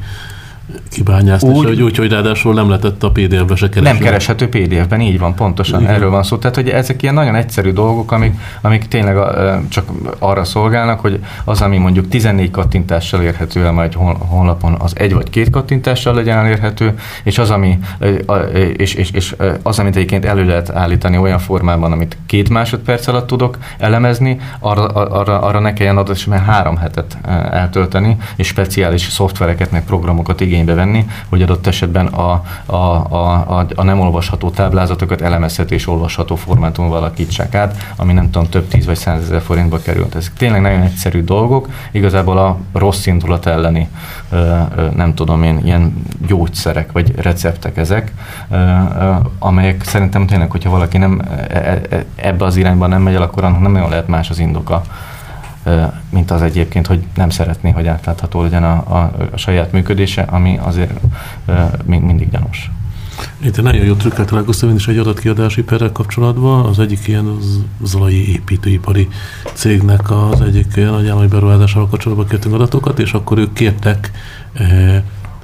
kibányászni, úgy, hogy úgy, hogy ráadásul nem lehetett a PDF-be se keresni. Nem kereshető PDF-ben, így van, pontosan, Igen. erről van szó. Tehát, hogy ezek ilyen nagyon egyszerű dolgok, amik, amik tényleg a, csak arra szolgálnak, hogy az, ami mondjuk 14 kattintással érhető el majd honlapon, az egy vagy két kattintással legyen elérhető, és az, ami, és, és, és az, amit egyébként elő lehet állítani olyan formában, amit két másodperc alatt tudok elemezni, arra, arra, arra ne kelljen adott mert három hetet eltölteni, és speciális szoftvereket, meg programokat igény igénybe venni, hogy adott esetben a, a, a, a, a nem olvasható táblázatokat elemezhető és olvasható formátumban alakítsák át, ami nem tudom, több tíz vagy százezer forintba került. Ezek tényleg nagyon egyszerű dolgok, igazából a rossz indulat elleni, nem tudom én, ilyen gyógyszerek vagy receptek ezek, amelyek szerintem tényleg, hogyha valaki nem e, e, e, ebbe az irányba nem megy el, akkor annak nem nagyon lehet más az indoka mint az egyébként, hogy nem szeretné, hogy átlátható legyen a, a, a saját működése, ami azért még mindig gyanús. Itt egy nagyon jó trükket találkoztam én is egy adatkiadási perrel kapcsolatban. Az egyik ilyen zolai építőipari cégnek az egyik nagy állami beruházásával kapcsolatban kértünk adatokat, és akkor ők kértek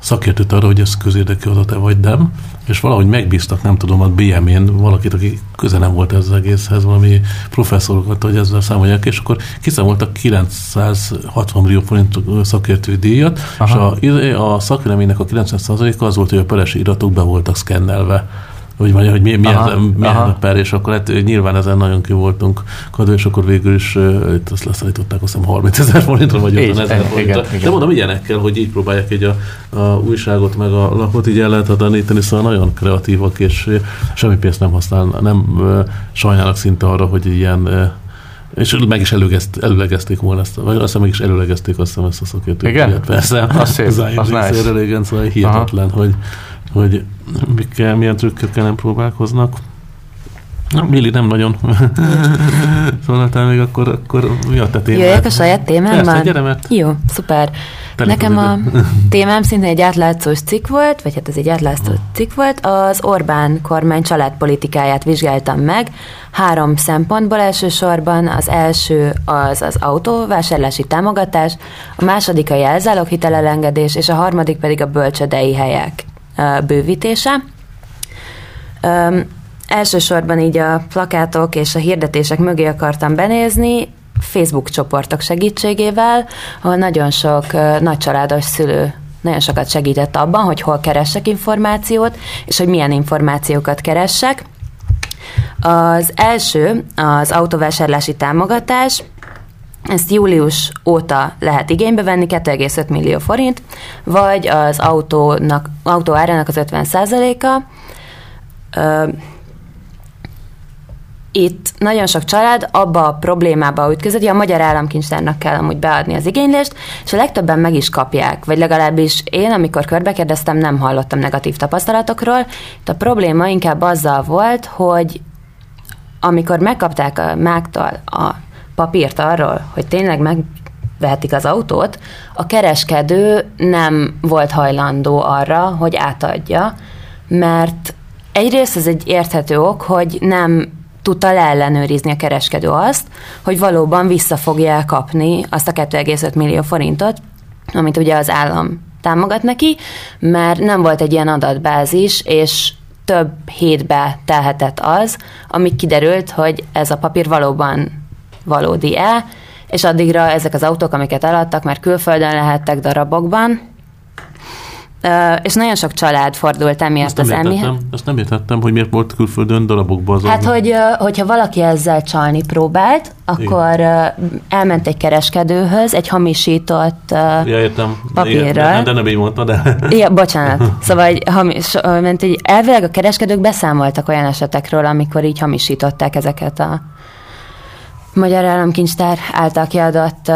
szakértőt arra, hogy ez közérdekű adat-e vagy nem, és valahogy megbíztak, nem tudom, a BM-én valakit, aki köze nem volt ez az egészhez, valami professzorokat, hogy ezzel számolják, és akkor kiszámoltak 960 millió forint szakértői díjat, Aha. és a, a szakvéleménynek a 90%-a az volt, hogy a peresi iratok be voltak szkennelve hogy mondja, hogy mi, mi, aha, ez, mi aha. a per, és akkor hát, nyilván ezen nagyon ki voltunk kadó, és akkor végül is uh, itt azt leszállították, azt hiszem 30 ezer forintra, vagy 50 ezer forintra. De mondom, ilyenekkel, hogy így próbálják egy a, a újságot, meg a lapot így el lehet adanítani, szóval nagyon kreatívak, és semmi pénzt nem használ, nem sajnálnak szinte arra, hogy ilyen És meg is előgezt, előlegezték volna ezt, vagy azt hiszem meg is előlegezték azt hiszem ezt a szakértőt. Igen? Persze. Az szép, az az nice. nice. igen, szóval hihetetlen, hogy, hogy mikkel, milyen trükkökkel nem próbálkoznak. Na, Mili nem nagyon szóltál még, akkor, akkor mi a te témád? Jöjjek a saját témámmal? Persze, gyere, mert Jó, szuper. Tele Nekem a témám szintén egy átlátszós cikk volt, vagy hát ez egy átlátszó cikk volt, az Orbán kormány családpolitikáját vizsgáltam meg, három szempontból elsősorban, az első az az autóvásárlási támogatás, a második a jelzálog hitelelengedés, és a harmadik pedig a bölcsödei helyek bővítése. Elsősorban így a plakátok és a hirdetések mögé akartam benézni, Facebook csoportok segítségével, ahol nagyon sok nagycsaládos szülő nagyon sokat segített abban, hogy hol keressek információt, és hogy milyen információkat keressek. Az első az autóvásárlási támogatás, ezt július óta lehet igénybe venni, 2,5 millió forint, vagy az autónak, autó árának az 50%-a. Ö, itt nagyon sok család abba a problémába ütközött, hogy a magyar államkincstárnak kell amúgy beadni az igénylést, és a legtöbben meg is kapják, vagy legalábbis én, amikor körbekérdeztem, nem hallottam negatív tapasztalatokról. Itt a probléma inkább azzal volt, hogy amikor megkapták a máktól a papírt arról, hogy tényleg megvehetik az autót, a kereskedő nem volt hajlandó arra, hogy átadja, mert egyrészt ez egy érthető ok, hogy nem tudta leellenőrizni a kereskedő azt, hogy valóban vissza fogja kapni azt a 2,5 millió forintot, amit ugye az állam támogat neki, mert nem volt egy ilyen adatbázis, és több hétbe telhetett az, amíg kiderült, hogy ez a papír valóban valódi-e, és addigra ezek az autók, amiket eladtak, már külföldön lehettek darabokban, és nagyon sok család fordult emiatt az értettem, ezt nem értettem, hogy miért volt külföldön darabokban az Hát, hogy, hogyha valaki ezzel csalni próbált, akkor ö, elment egy kereskedőhöz, egy hamisított Ja, értem. papírral. Igen, de nem így mondta, de... Ja, bocsánat. Szóval egy hamis, ment egy, elvileg a kereskedők beszámoltak olyan esetekről, amikor így hamisították ezeket a Magyar Államkincstár által kiadott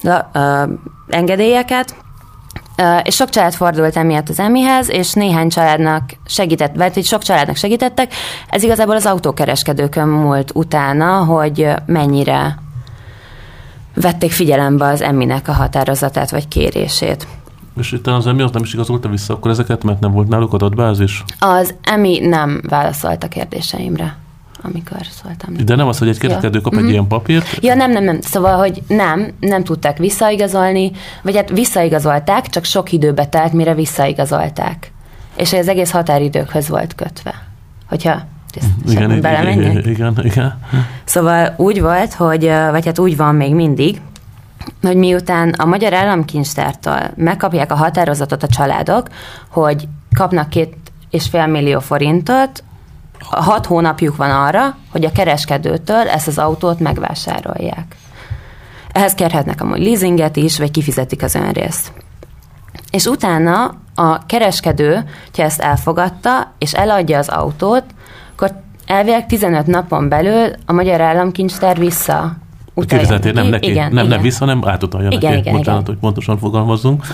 la, ö, engedélyeket, Ö, és sok család fordult emiatt az emihez, és néhány családnak segített, vagy hogy sok családnak segítettek. Ez igazából az autókereskedőkön múlt utána, hogy mennyire vették figyelembe az eminek a határozatát vagy kérését. És itt az emi az nem is igazolta vissza akkor ezeket, mert nem volt náluk adatbázis? Az EMI nem válaszolt a kérdéseimre, amikor szóltam. De nem az, hogy egy kereskedő kap egy ilyen papírt, Ja, nem, nem, nem. Szóval, hogy nem, nem tudták visszaigazolni, vagy hát visszaigazolták, csak sok időbe telt, mire visszaigazolták. És az egész határidőkhöz volt kötve. Hogyha ezt igen, belemenjek. igen, igen, igen. Szóval úgy volt, hogy, vagy hát úgy van még mindig, hogy miután a Magyar Államkincstártól megkapják a határozatot a családok, hogy kapnak két és fél millió forintot, hat hónapjuk van arra, hogy a kereskedőtől ezt az autót megvásárolják. Ehhez kérhetnek amúgy leasinget is, vagy kifizetik az önrészt. És utána a kereskedő, ha ezt elfogadta, és eladja az autót, akkor elvileg 15 napon belül a Magyar Államkincstár vissza utalja Kifizetél, nem neki, Igen, nem, igen. nem vissza, nem átutalja Igen, neki. igen, Bocsánat, igen. hogy pontosan fogalmazzunk.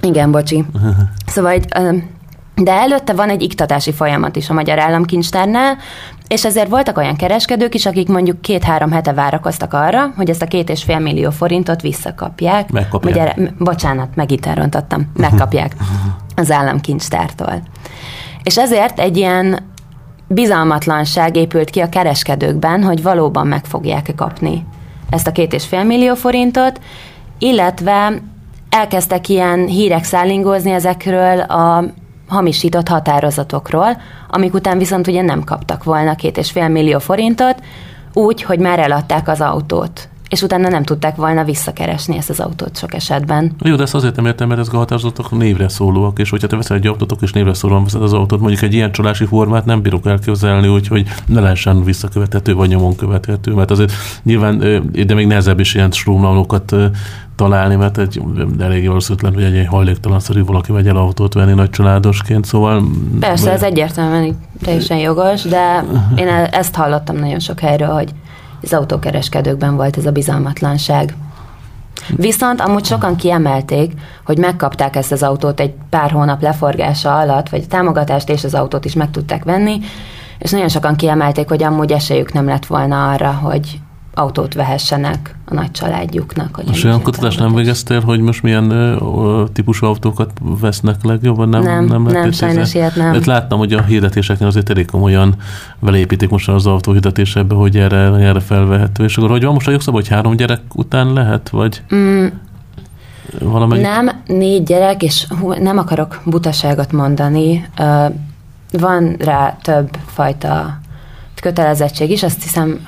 Igen, bocsi. Szóval, öm, de előtte van egy iktatási folyamat is a Magyar Államkincstárnál, és ezért voltak olyan kereskedők is, akik mondjuk két-három hete várakoztak arra, hogy ezt a két és fél millió forintot visszakapják. Megkapják. Magyar, bocsánat, megint elrontottam. Megkapják az államkincstártól. És ezért egy ilyen bizalmatlanság épült ki a kereskedőkben, hogy valóban meg fogják kapni ezt a két és fél millió forintot, illetve elkezdtek ilyen hírek szállingózni ezekről a hamisított határozatokról, amik után viszont ugye nem kaptak volna két és fél millió forintot, úgy, hogy már eladták az autót, és utána nem tudták volna visszakeresni ezt az autót sok esetben. Jó, de ezt azért nem értem, mert ezek a határozatok névre szólóak, és hogyha te veszel egy autót, és névre szólóan veszed az autót, mondjuk egy ilyen csalási formát nem bírok elképzelni, úgyhogy ne lehessen visszakövethető vagy nyomon követhető, mert azért nyilván, de még nehezebb is ilyen strómlanokat ö, találni, mert egy eléggé valószínűtlen, hogy egy, hajléktalanszerű valaki vegy el autót venni nagy családosként, szóval... Persze, ez egyértelműen teljesen jogos, de én e- ezt hallottam nagyon sok helyről, hogy Az autókereskedőkben volt ez a bizalmatlanság. Viszont amúgy sokan kiemelték, hogy megkapták ezt az autót egy pár hónap leforgása alatt, vagy a támogatást és az autót is meg tudták venni, és nagyon sokan kiemelték, hogy amúgy esélyük nem lett volna arra, hogy autót vehessenek a nagy családjuknak. Hogy Most olyan kutatást nem végeztél, hogy most milyen ö, típusú autókat vesznek legjobban? Nem, nem, nem, nem sajnos ilyet nem. Mert láttam, hogy a hirdetéseknél azért elég komolyan belépítik most az autóhirdetésebe, hogy erre, erre felvehető. És akkor hogy van most a jogszabály, hogy három gyerek után lehet, vagy? Mm, valamelyik? Nem, négy gyerek, és hú, nem akarok butaságot mondani. Van rá több fajta kötelezettség is, azt hiszem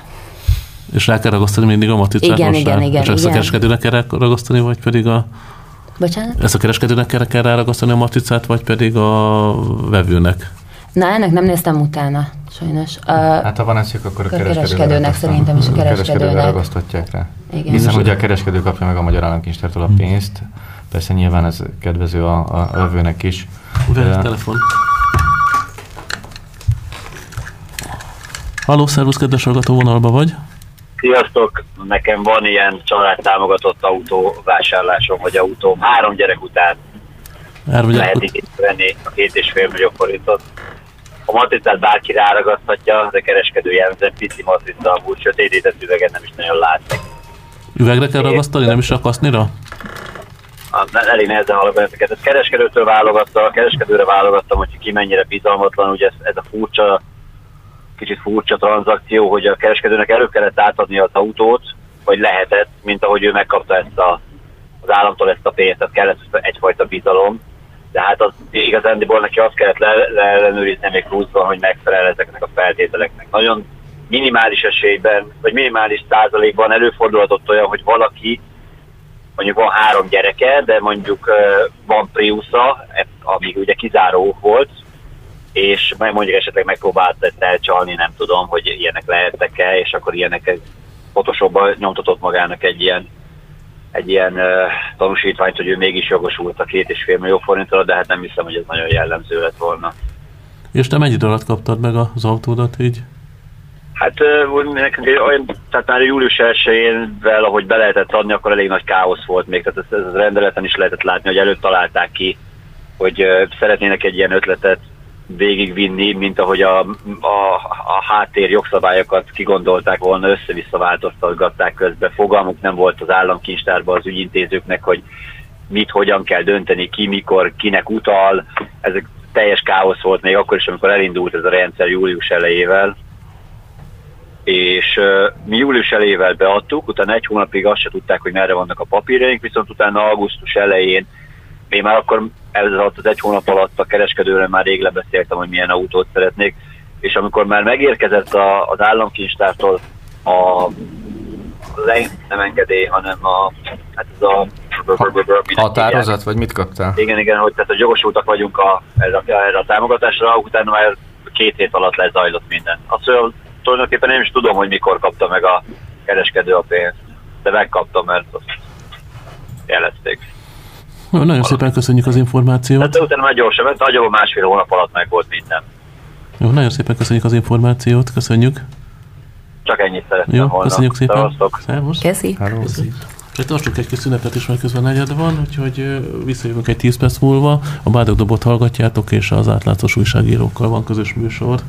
és rá kell ragasztani mindig a matricát igen, igen, igen, És ezt a kereskedőnek kell ragasztani, vagy pedig a... Bocsánat? Ezt a kereskedőnek kell, kell ráragasztani a matricát, vagy pedig a vevőnek? Na, ennek nem néztem utána, sajnos. A, hát ha van eszük, akkor a kereskedőnek, kereskedőnek szerintem is a kereskedőnek. ragasztatják rá. Igen. Hiszen ugye a kereskedő kapja meg a Magyar Államkincstártól a pénzt, persze nyilván ez kedvező a, a vevőnek is. Vele telefon. Halló, szervusz, kedves hallgató, vonalba vagy? Sziasztok! Nekem van ilyen családtámogatott autóvásárlásom, vagy autóm három gyerek után három gyerek lehet itt venni a két és fél millió forintot. A matricát bárki ráragaszthatja, de kereskedő jellemzően pici matrica, úgy sötétített üveget nem is nagyon látni. Üvegre kell ragasztani, nem is a kasznira? elég nehezen hallok ezeket. Ezt kereskedőtől válogatta, a kereskedőre válogattam, hogy ki mennyire bizalmatlan, ugye ez, ez a furcsa kicsit furcsa tranzakció, hogy a kereskedőnek elő kellett átadni az autót, vagy lehetett, mint ahogy ő megkapta ezt a, az államtól ezt a pénzt, tehát kellett egyfajta bizalom. De hát az igazándiból neki azt kellett le, leellenőrizni még pluszban, hogy megfelel ezeknek a feltételeknek. Nagyon minimális esélyben, vagy minimális százalékban előfordulhatott olyan, hogy valaki mondjuk van három gyereke, de mondjuk van Priusa, ami ugye kizáró volt, és mondjuk esetleg megpróbált ezt elcsalni, nem tudom, hogy ilyenek lehettek-e, és akkor ilyenek Photoshopban nyomtatott magának egy ilyen egy ilyen uh, tanúsítványt, hogy ő mégis jogosult a két és fél millió forintra, de hát nem hiszem, hogy ez nagyon jellemző lett volna. És te mennyi alatt kaptad meg az autódat így? Hát uh, nekünk olyan, tehát már július 1 ahogy be lehetett adni, akkor elég nagy káosz volt még, tehát ez, ez a rendeleten is lehetett látni, hogy előtt találták ki, hogy uh, szeretnének egy ilyen ötletet végigvinni, mint ahogy a, a, a háttér jogszabályokat kigondolták volna, össze-vissza változtatgatták közben. Fogalmuk nem volt az államkincstárban az ügyintézőknek, hogy mit, hogyan kell dönteni, ki, mikor, kinek utal. Ezek teljes káosz volt még akkor is, amikor elindult ez a rendszer július elejével. És uh, mi július elejével beadtuk, utána egy hónapig azt se tudták, hogy merre vannak a papírjaink, viszont utána augusztus elején én már akkor ez alatt az egy hónap alatt a kereskedőre már rég lebeszéltem, hogy milyen autót szeretnék, és amikor már megérkezett a, az államkincstártól a nem engedély, hanem a, hát ez a határozat, vagy mit kaptál? Igen, igen, hogy tehát, hogy jogosultak vagyunk a, erre, erre a támogatásra, utána már két hét alatt lezajlott minden. Azt mondja, tulajdonképpen én is tudom, hogy mikor kapta meg a kereskedő a pénzt, de megkaptam, mert azt jelezték. Nagyon szépen köszönjük az információt. Hát utána már gyorsan, mert nagyjából másfél hónap alatt meg volt minden. Jó, nagyon szépen köszönjük az információt, köszönjük. Csak ennyit szeretném Jó, volna. köszönjük szépen. Szevasztok. Szervusz. Köszi. Köszi. tartsuk egy kis szünetet is, majd közben negyed van, úgyhogy visszajövünk egy 10 perc múlva. A Bádog Dobot hallgatjátok, és az átlátszós újságírókkal van közös műsor.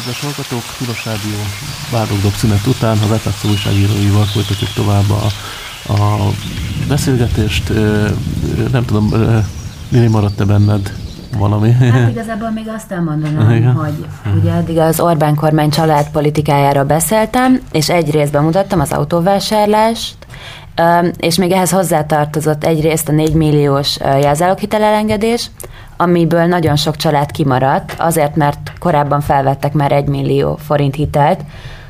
Kedves hallgatók, Tilos Rádió Bádogdok szünet után a Vetatszó újságíróival folytatjuk tovább a, a beszélgetést. Nem tudom, mi maradt-e benned valami? Hát igazából még azt elmondanám, Igen. hogy ugye eddig az Orbán kormány családpolitikájára beszéltem, és egy részben mutattam az autóvásárlást, és még ehhez hozzátartozott egyrészt a 4 milliós jelzáloghitelelengedés, amiből nagyon sok család kimaradt, azért, mert korábban felvettek már 1 millió forint hitelt,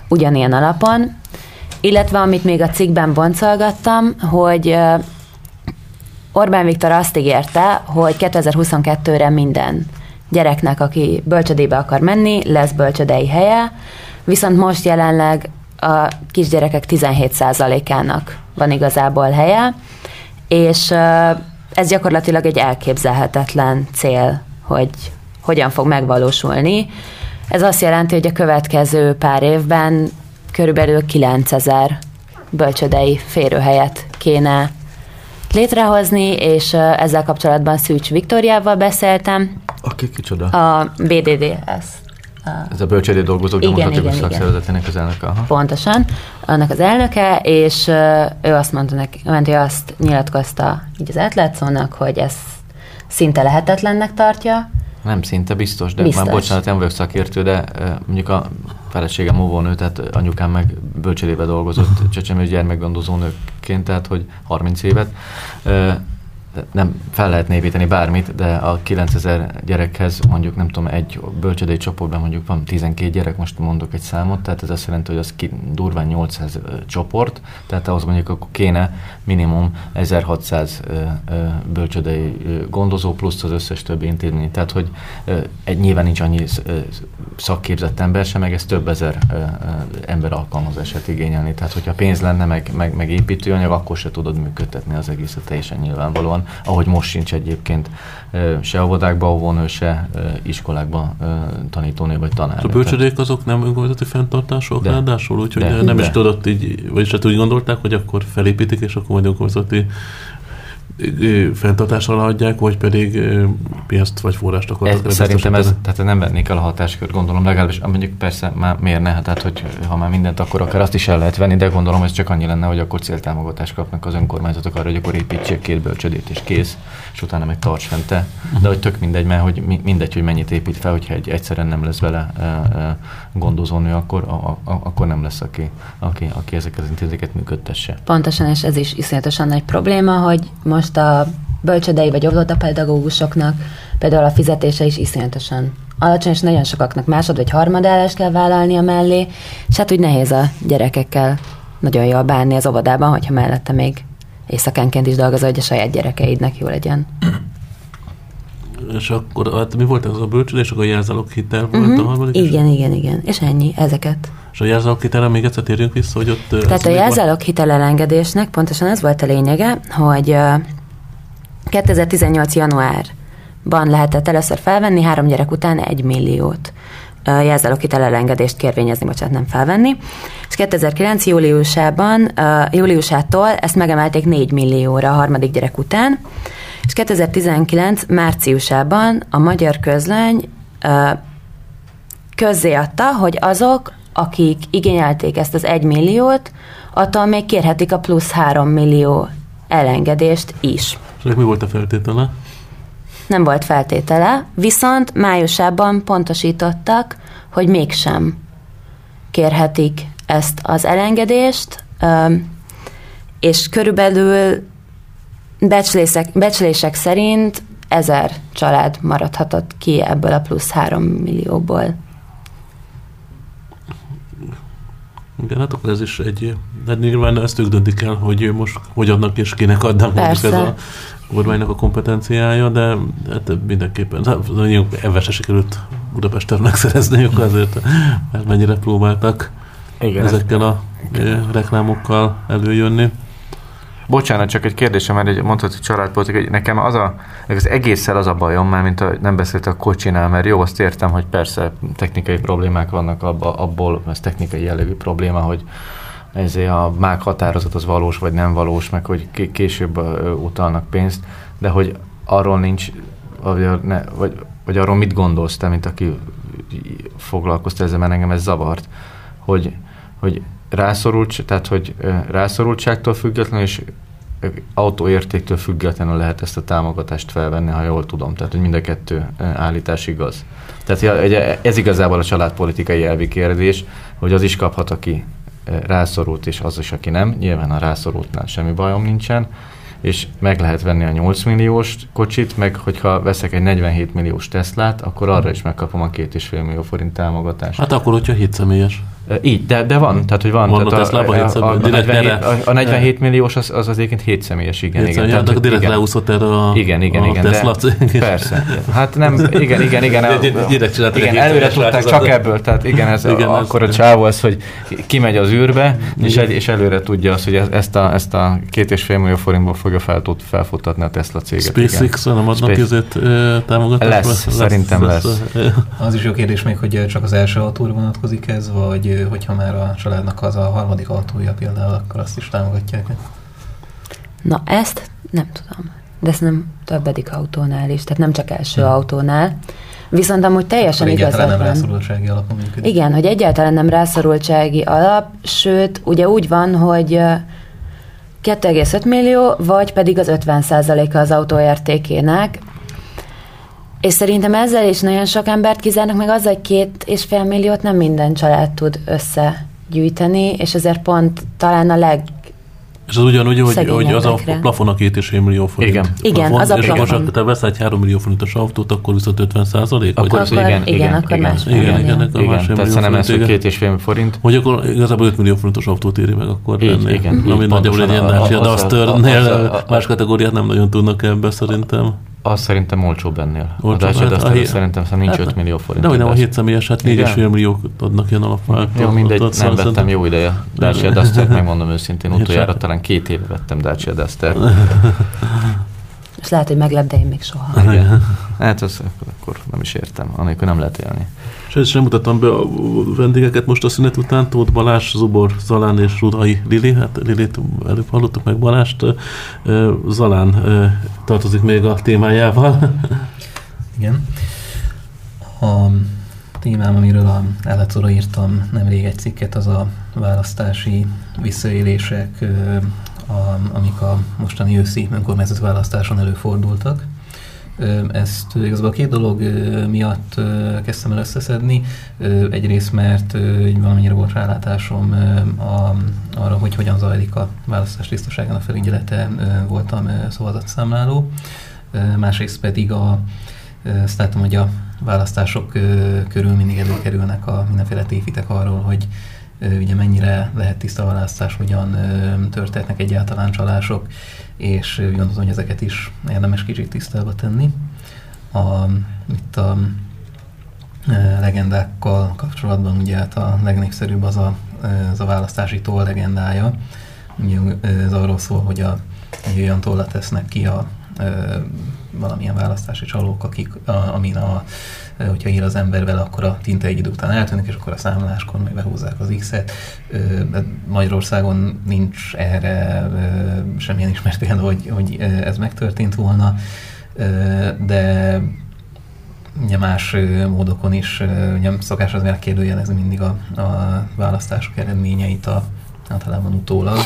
ugyanilyen alapon, illetve amit még a cikkben boncolgattam, hogy Orbán Viktor azt ígérte, hogy 2022-re minden gyereknek, aki bölcsödébe akar menni, lesz bölcsödei helye, viszont most jelenleg a kisgyerekek 17%-ának van igazából helye, és ez gyakorlatilag egy elképzelhetetlen cél, hogy hogyan fog megvalósulni. Ez azt jelenti, hogy a következő pár évben körülbelül 9000 bölcsödei férőhelyet kéne létrehozni, és ezzel kapcsolatban Szűcs Viktoriával beszéltem. Aki kicsoda? A BDDS. Ez a bölcsődé dolgozók demokratikus szakszervezetének az elnöke. Aha. Pontosan, annak az elnöke, és ő azt mondta neki, ő azt nyilatkozta így az átlátszónak, hogy ez szinte lehetetlennek tartja. Nem szinte biztos, de biztos. már bocsánat, nem vagyok szakértő, de mondjuk a feleségem óvónő, tehát anyukám meg bölcsődébe dolgozott csecsemő gyermekgondozó nőként, tehát hogy 30 évet nem fel lehet építeni bármit, de a 9000 gyerekhez mondjuk nem tudom, egy bölcsödei csoportban mondjuk van 12 gyerek, most mondok egy számot, tehát ez azt jelenti, hogy az ki, durván 800 ö, csoport, tehát ahhoz mondjuk akkor kéne minimum 1600 ö, ö, bölcsödei gondozó plusz az összes többi intézmény. Tehát, hogy egy nyilván nincs annyi szakképzett ember sem, meg ez több ezer ember alkalmazását igényelni. Tehát, hogyha pénz lenne, meg, meg, meg építőanyag, akkor se tudod működtetni az egészet teljesen nyilvánvalóan van, ahogy most sincs egyébként se óvodákban óvónő, se iskolákban tanítónő vagy tanár. A bölcsödék azok nem önkormányzati fenntartások de. ráadásul, úgyhogy de. nem de. is tudott így, vagyis hát úgy gondolták, hogy akkor felépítik, és akkor majd önkormányzati fenntartásra adják, vagy pedig pénzt vagy forrást akarnak. Ez, szerintem ez, tehát nem vennék el a hatáskört, gondolom legalábbis, mondjuk persze már miért ne, tehát hogy ha már mindent akkor akar, azt is el lehet venni, de gondolom ez csak annyi lenne, hogy akkor céltámogatást kapnak az önkormányzatok arra, hogy akkor építsék két bölcsödét és kész, és utána meg tarts fente. De hogy tök mindegy, mert hogy mindegy, hogy mennyit épít fel, hogyha egy egyszerűen nem lesz vele gondozónő, akkor, a, a, akkor nem lesz, aki, aki, aki ezeket az intézeket működtesse. Pontosan, és ez is iszonyatosan nagy probléma, hogy most most a bölcsödei vagy pedagógusoknak például a fizetése is iszonyatosan alacsony, és nagyon sokaknak másod vagy harmadállást kell vállalnia mellé, és hát úgy nehéz a gyerekekkel nagyon jól bánni az óvodában, hogyha mellette még éjszakánként is dolgozol, hogy a saját gyerekeidnek jó legyen. És akkor hát mi volt ez a bölcsödés, és akkor a jelzálók hitel volt uh-huh. a harmadik? Igen, és... igen, igen. És ennyi, ezeket. És a jelzálók hitelre még egyszer térjünk vissza, hogy ott... Tehát a jelzálók hitel elengedésnek pontosan ez volt a lényege, hogy 2018. januárban lehetett először felvenni, három gyerek után egy milliót jelzáloghitel elengedést kérvényezni, bocsánat, nem felvenni. És 2009. júliusában, júliusától ezt megemelték 4 millióra a harmadik gyerek után, és 2019. márciusában a magyar közlöny közzéadta, hogy azok, akik igényelték ezt az 1 milliót, attól még kérhetik a plusz 3 millió elengedést is. És mi volt a feltétele? Nem volt feltétele, viszont májusában pontosítottak, hogy mégsem kérhetik ezt az elengedést, és körülbelül becslések, becslések szerint ezer család maradhatott ki ebből a plusz három millióból. Igen, hát akkor ez is egy, de nyilván ezt ők döntik el, hogy most hogy adnak és kinek adnak mondjuk ez a kormánynak a kompetenciája, de hát mindenképpen nagyon evese sikerült Budapesten megszerezniük azért, mert mennyire próbáltak Igen, ezekkel a Igen. reklámokkal előjönni. Bocsánat, csak egy kérdésem, mert egy mondhatod, hogy családpolitika, hogy nekem az, a, az egésszel az a bajom, már mint a, nem beszélt a kocsinál, mert jó, azt értem, hogy persze technikai problémák vannak abba, abból, ez technikai jellegű probléma, hogy ezért a mág határozat az valós vagy nem valós, meg hogy később utalnak pénzt, de hogy arról nincs, vagy, ne, vagy, vagy arról mit gondolsz te, mint aki foglalkozta ezzel, mert engem ez zavart, hogy, hogy rászorult, tehát hogy rászorultságtól függetlenül és autóértéktől függetlenül lehet ezt a támogatást felvenni, ha jól tudom. Tehát, hogy mind a kettő állítás igaz. Tehát ez igazából a családpolitikai elvi kérdés, hogy az is kaphat, aki rászorult, és az is, aki nem. Nyilván a rászorultnál semmi bajom nincsen, és meg lehet venni a 8 milliós kocsit, meg hogyha veszek egy 47 milliós Teslát, akkor arra is megkapom a 2,5 millió forint támogatást. Hát akkor, hogyha 7 személyes. Így, de, de van, tehát hogy van. Van tehát a, a, a, a, a, 47, a, a 47 milliós az, az az egyébként 7 személyes, igen. 7 igen, igen, tehát, direkt igen. leúszott erre a, igen, igen, a igen, Tesla de, Persze. Hát nem, igen, igen, igen. Direkt csináltak igen, előre tudták csak ebből, tehát igen, ez igen, a, akkor a csávó az, hogy kimegy az űrbe, és, egy, és előre tudja azt, hogy ezt a, ezt a két és fél millió forintból fogja fel, tud, felfuttatni a Tesla céget. SpaceX nem adnak ezért támogatást? Lesz, szerintem lesz. Az is jó kérdés még, hogy csak az első autóra vonatkozik ez, vagy hogyha már a családnak az a harmadik autója például, akkor azt is támogatják. Na ezt nem tudom. De ezt nem többedik autónál is, tehát nem csak első hmm. autónál. Viszont amúgy teljesen igaz. Egyáltalán nem rászorultsági alapon működik. Igen, hogy egyáltalán nem rászorultsági alap, sőt, ugye úgy van, hogy 2,5 millió, vagy pedig az 50%-a az autó értékének, és szerintem ezzel is nagyon sok embert kizárnak, meg azzal, hogy két és fél milliót nem minden család tud összegyűjteni, és ezért pont talán a leg és az ugyanúgy, hogy, hogy az a plafon a két és fél millió forint. Igen, igen plafon, az a plafon. És akkor, te veszel egy 3 millió forintos autót, akkor viszont 50 százalék? Akkor, akkor igen, igen, igen, akkor igen, más igen, igen, igen, akkor igen, igen, tehát nem ez, hogy két és fél forint. Hogy akkor igazából 5 millió forintos autót éri meg, akkor így, lenni. Igen, ami nagyjából egy ilyen Dacia Duster-nél más kategóriát nem nagyon tudnak ebbe szerintem. Az szerintem olcsóbb ennél. Olcsóbb, a Dacia hát, Duster szerintem szóval nincs hát, 5 millió forint. De hogy nem a 7 személyes, hát 4,5 milliók adnak ilyen alapváltót. Jó, mindegy, nem szóval vettem jó ideje. Dacia Duster, megmondom őszintén, utoljára talán két éve vettem Dacia Duster. És lehet, hogy meglep, de én még soha. Igen. Hát az, akkor nem is értem, anélkül nem lehet élni. És sem mutattam be a vendégeket most a szünet után, Tóth Balázs, Zubor, Zalán és Rudai Lili. Hát Lilit előbb hallottuk meg Balást. Zalán tartozik még a témájával. Igen. A témám, amiről a Elletszóra írtam nemrég egy cikket, az a választási visszaélések, amik a mostani őszi önkormányzati választáson előfordultak. Ezt igazából két dolog miatt kezdtem el összeszedni. Egyrészt, mert valamennyire volt rálátásom a, arra, hogy hogyan zajlik a választás tisztaságának felügyelete, voltam szavazatszámláló. Másrészt pedig a, azt láttam, hogy a választások körül mindig előkerülnek a mindenféle tévitek arról, hogy ugye mennyire lehet tiszta választás, hogyan történhetnek egyáltalán csalások, és gondolom, hogy ezeket is érdemes kicsit tisztába tenni. A, itt a legendákkal kapcsolatban ugye hát a legnépszerűbb az a, az a választási toll legendája. Ugye ez arról szól, hogy a, egy olyan tollat tesznek ki a valamilyen választási csalók, akik, a, amin a, hogyha ír az ember vele, akkor a tinta egy idő után eltűnik, és akkor a számláskor meg behúzzák az X-et. Magyarországon nincs erre semmilyen ismert példa, hogy, hogy ez megtörtént volna, de ugye más módokon is ugye szokás az megkérdőjelezni mindig a, a választások eredményeit a, általában utólag.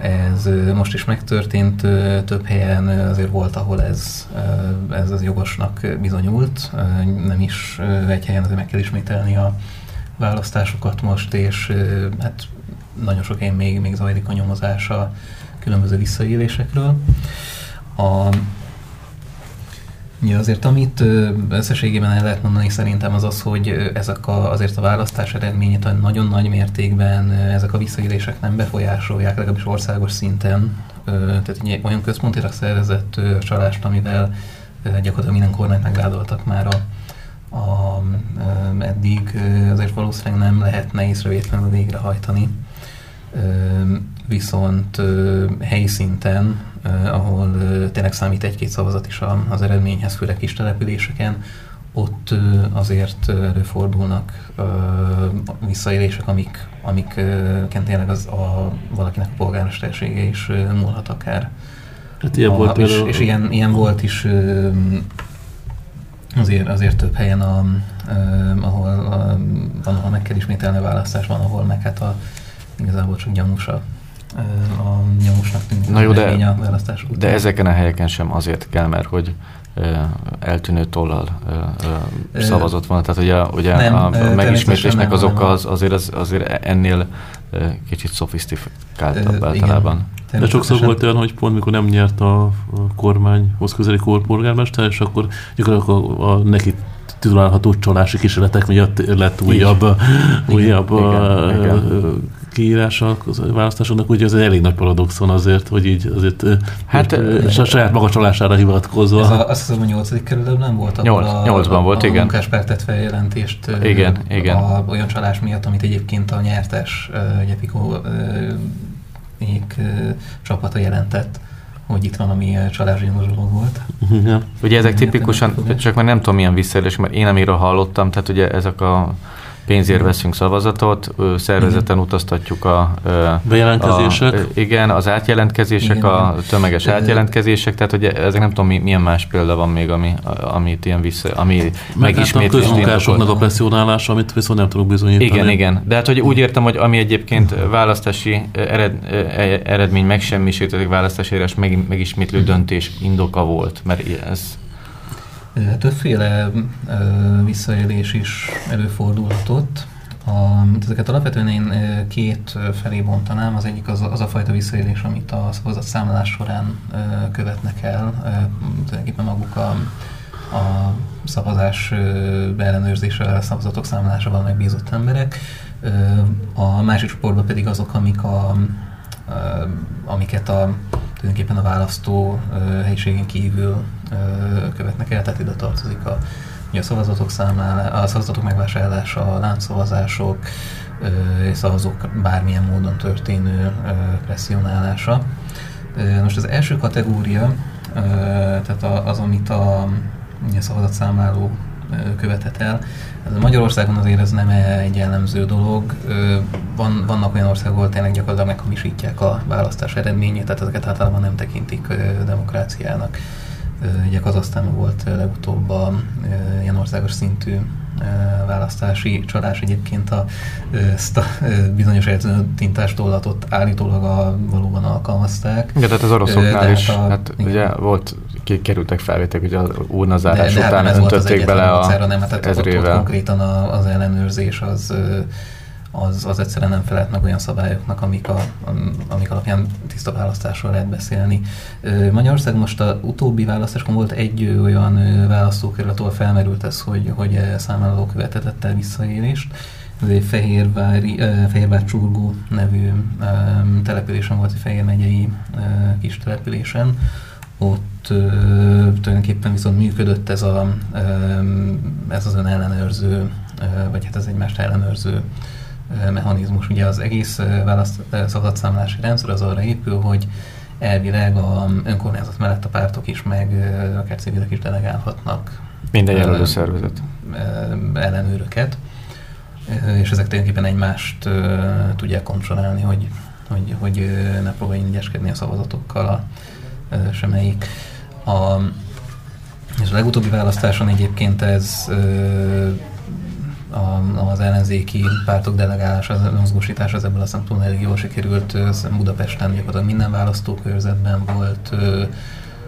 Ez most is megtörtént, több helyen azért volt, ahol ez, ez az jogosnak bizonyult. Nem is egy helyen azért meg kell ismételni a választásokat most, és hát nagyon sok helyen még, még zajlik a nyomozás a különböző visszaélésekről. A, Ja, azért amit összességében el lehet mondani szerintem az az, hogy ezek a, azért a választás eredményét nagyon nagy mértékben ezek a visszaélések nem befolyásolják, legalábbis országos szinten. Tehát egy olyan központilag szervezett csalást, amivel gyakorlatilag minden kormányt megvádoltak már a, a, eddig, azért valószínűleg nem lehetne észrevétlenül végrehajtani. Viszont helyi szinten ahol tényleg számít egy-két szavazat is az eredményhez, főleg kis településeken, ott azért előfordulnak visszaélések, amik, amikken tényleg az a, valakinek a polgármestersége is múlhat akár. Hát ilyen a, volt és, és ilyen, ilyen volt is azért, azért több helyen, a, ahol a, van, ahol meg kell ismételni a választás, van, ahol meg hát a, igazából csak gyanús a, a nyomusnak tűnik Na jó, de, a választás után. de ezeken a helyeken sem azért kell, mert hogy eltűnő tollal szavazott volna. Tehát ugye, ugye nem, a megismétlésnek az oka az, azért, az, azért ennél kicsit szofisztikáltabb általában. De sokszor volt olyan, hogy pont mikor nem nyert a kormányhoz közeli polgármester, és akkor gyakorlatilag a, a neki titulálható csalási kísérletek miatt lett újabb, újabb igen, igen kiírás a választásoknak, ugye ez egy elég nagy paradoxon azért, hogy így azért hát, és a saját maga csalására hivatkozva. Ez a, azt hiszem, a nyolcadik kerületben nem volt, ahol Nyolc, a, nyolcban volt, a, igen. A munkáspártett feljelentést igen, a, igen. A, olyan csalás miatt, amit egyébként a nyertes Gyepikó csapata jelentett hogy itt van, ami csalásgyanús dolog volt. Ja. Ugye ezek tipikusan, csak már nem tudom milyen visszaélés, mert én amiről hallottam, tehát ugye ezek a pénzért veszünk szavazatot, szervezeten utaztatjuk a... Bejelentkezések? A, igen, az átjelentkezések, igen, a tömeges átjelentkezések, tehát hogy ezek nem tudom, milyen más példa van még, ami, amit ilyen vissza, ami Meg megismétlést hát a közmunkásoknak a presszionálása, amit viszont nem tudok bizonyítani. Igen, igen. De hát, hogy úgy értem, hogy ami egyébként választási ered, e, eredmény megsemmisített, választási érés meg, megismétlő döntés indoka volt, mert ez Többféle visszaélés is előfordulhatott. A, ezeket alapvetően én két felé bontanám. Az egyik az, az a fajta visszaélés, amit a szavazatszámlás során követnek el. Tulajdonképpen maguk a, a szavazás ellenőrzése, a szavazatok számlásával megbízott emberek. A másik csoportban pedig azok, amik a, amiket a, tulajdonképpen a választó helyiségén kívül követnek el, tehát ide tartozik a, a szavazatok számlála, a szavazatok megvásárlása, a láncszavazások, és szavazók bármilyen módon történő presszionálása. Most az első kategória, tehát az, amit a, szavazatszámláló követhet el. Magyarországon azért ez nem egy jellemző dolog. Van, vannak olyan országok, ahol tényleg gyakorlatilag meghamisítják a választás eredményét, tehát ezeket általában nem tekintik demokráciának. Ugye Kazasztán volt legutóbb a ilyen országos szintű választási csalás egyébként a, ezt a bizonyos eltűntintástolatot állítólag a, valóban alkalmazták. Igen, tehát az oroszoknál is, a, hát ugye volt, kerültek felvétek, hogy az urnazárás de, de után hát öntötték bele a nem, hát ezrével. Ott, ott konkrétan az ellenőrzés az az, az egyszerűen nem felelt meg olyan szabályoknak, amik, a, amik alapján tiszta választásról lehet beszélni. Magyarország most a utóbbi választáskon volt egy olyan választókerület, ahol felmerült ez, hogy, hogy számláló követetett el visszaélést. Ez egy Fehérvári, Fehérvár Csurgó nevű településen volt, egy Fehér megyei kis településen. Ott tulajdonképpen viszont működött ez, a, ez az ön ellenőrző, vagy hát ez egymást ellenőrző mechanizmus. Ugye az egész szavazatszámlási rendszer az arra épül, hogy elvileg a önkormányzat mellett a pártok is, meg akár civilek is delegálhatnak. Minden jelölő szervezet. Ellenőröket. És ezek tulajdonképpen egymást tudják kontrollálni, hogy, hogy, hogy ne próbálj ügyeskedni a szavazatokkal a, semmelyik. A, és a legutóbbi választáson egyébként ez az ellenzéki pártok delegálása, az mozgósítás az ebből a szempontból elég jól sikerült. Budapesten gyakorlatilag minden választókörzetben volt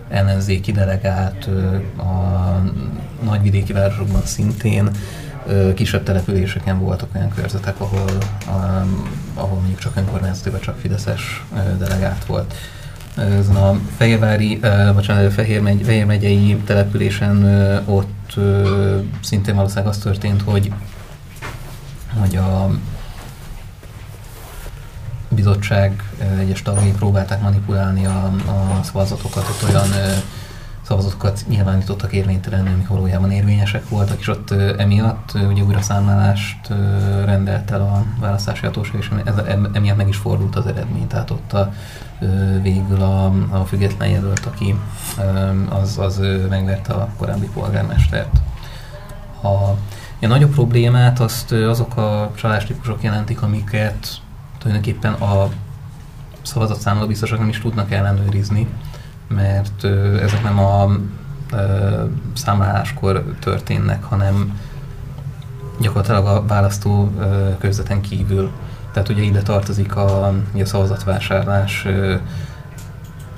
ellenzéki delegált, a nagyvidéki városokban szintén, kisebb településeken voltak olyan körzetek, ahol, ahol mondjuk csak önkormányzati vagy csak Fideszes delegált volt. Ezen a Fehérvári, bocsánat, Fehér, megy, Fehér megyei településen ott szintén valószínűleg az történt, hogy hogy a bizottság egyes tagjai próbálták manipulálni a, a szavazatokat, ott olyan szavazatokat nyilvánítottak érvénytelenül, amik valójában érvényesek voltak, és ott emiatt ugye újra számlálást rendelt el a választási hatóság, és ez, emiatt meg is fordult az eredmény. Tehát ott a, végül a, a független jelölt, aki az, az megverte a korábbi polgármestert. A, a nagyobb problémát azt azok a csalástípusok jelentik, amiket tulajdonképpen a szavazatszámoló biztosak nem is tudnak ellenőrizni, mert ezek nem a számláláskor történnek, hanem gyakorlatilag a választó körzeten kívül. Tehát ugye ide tartozik a, a szavazatvásárlás,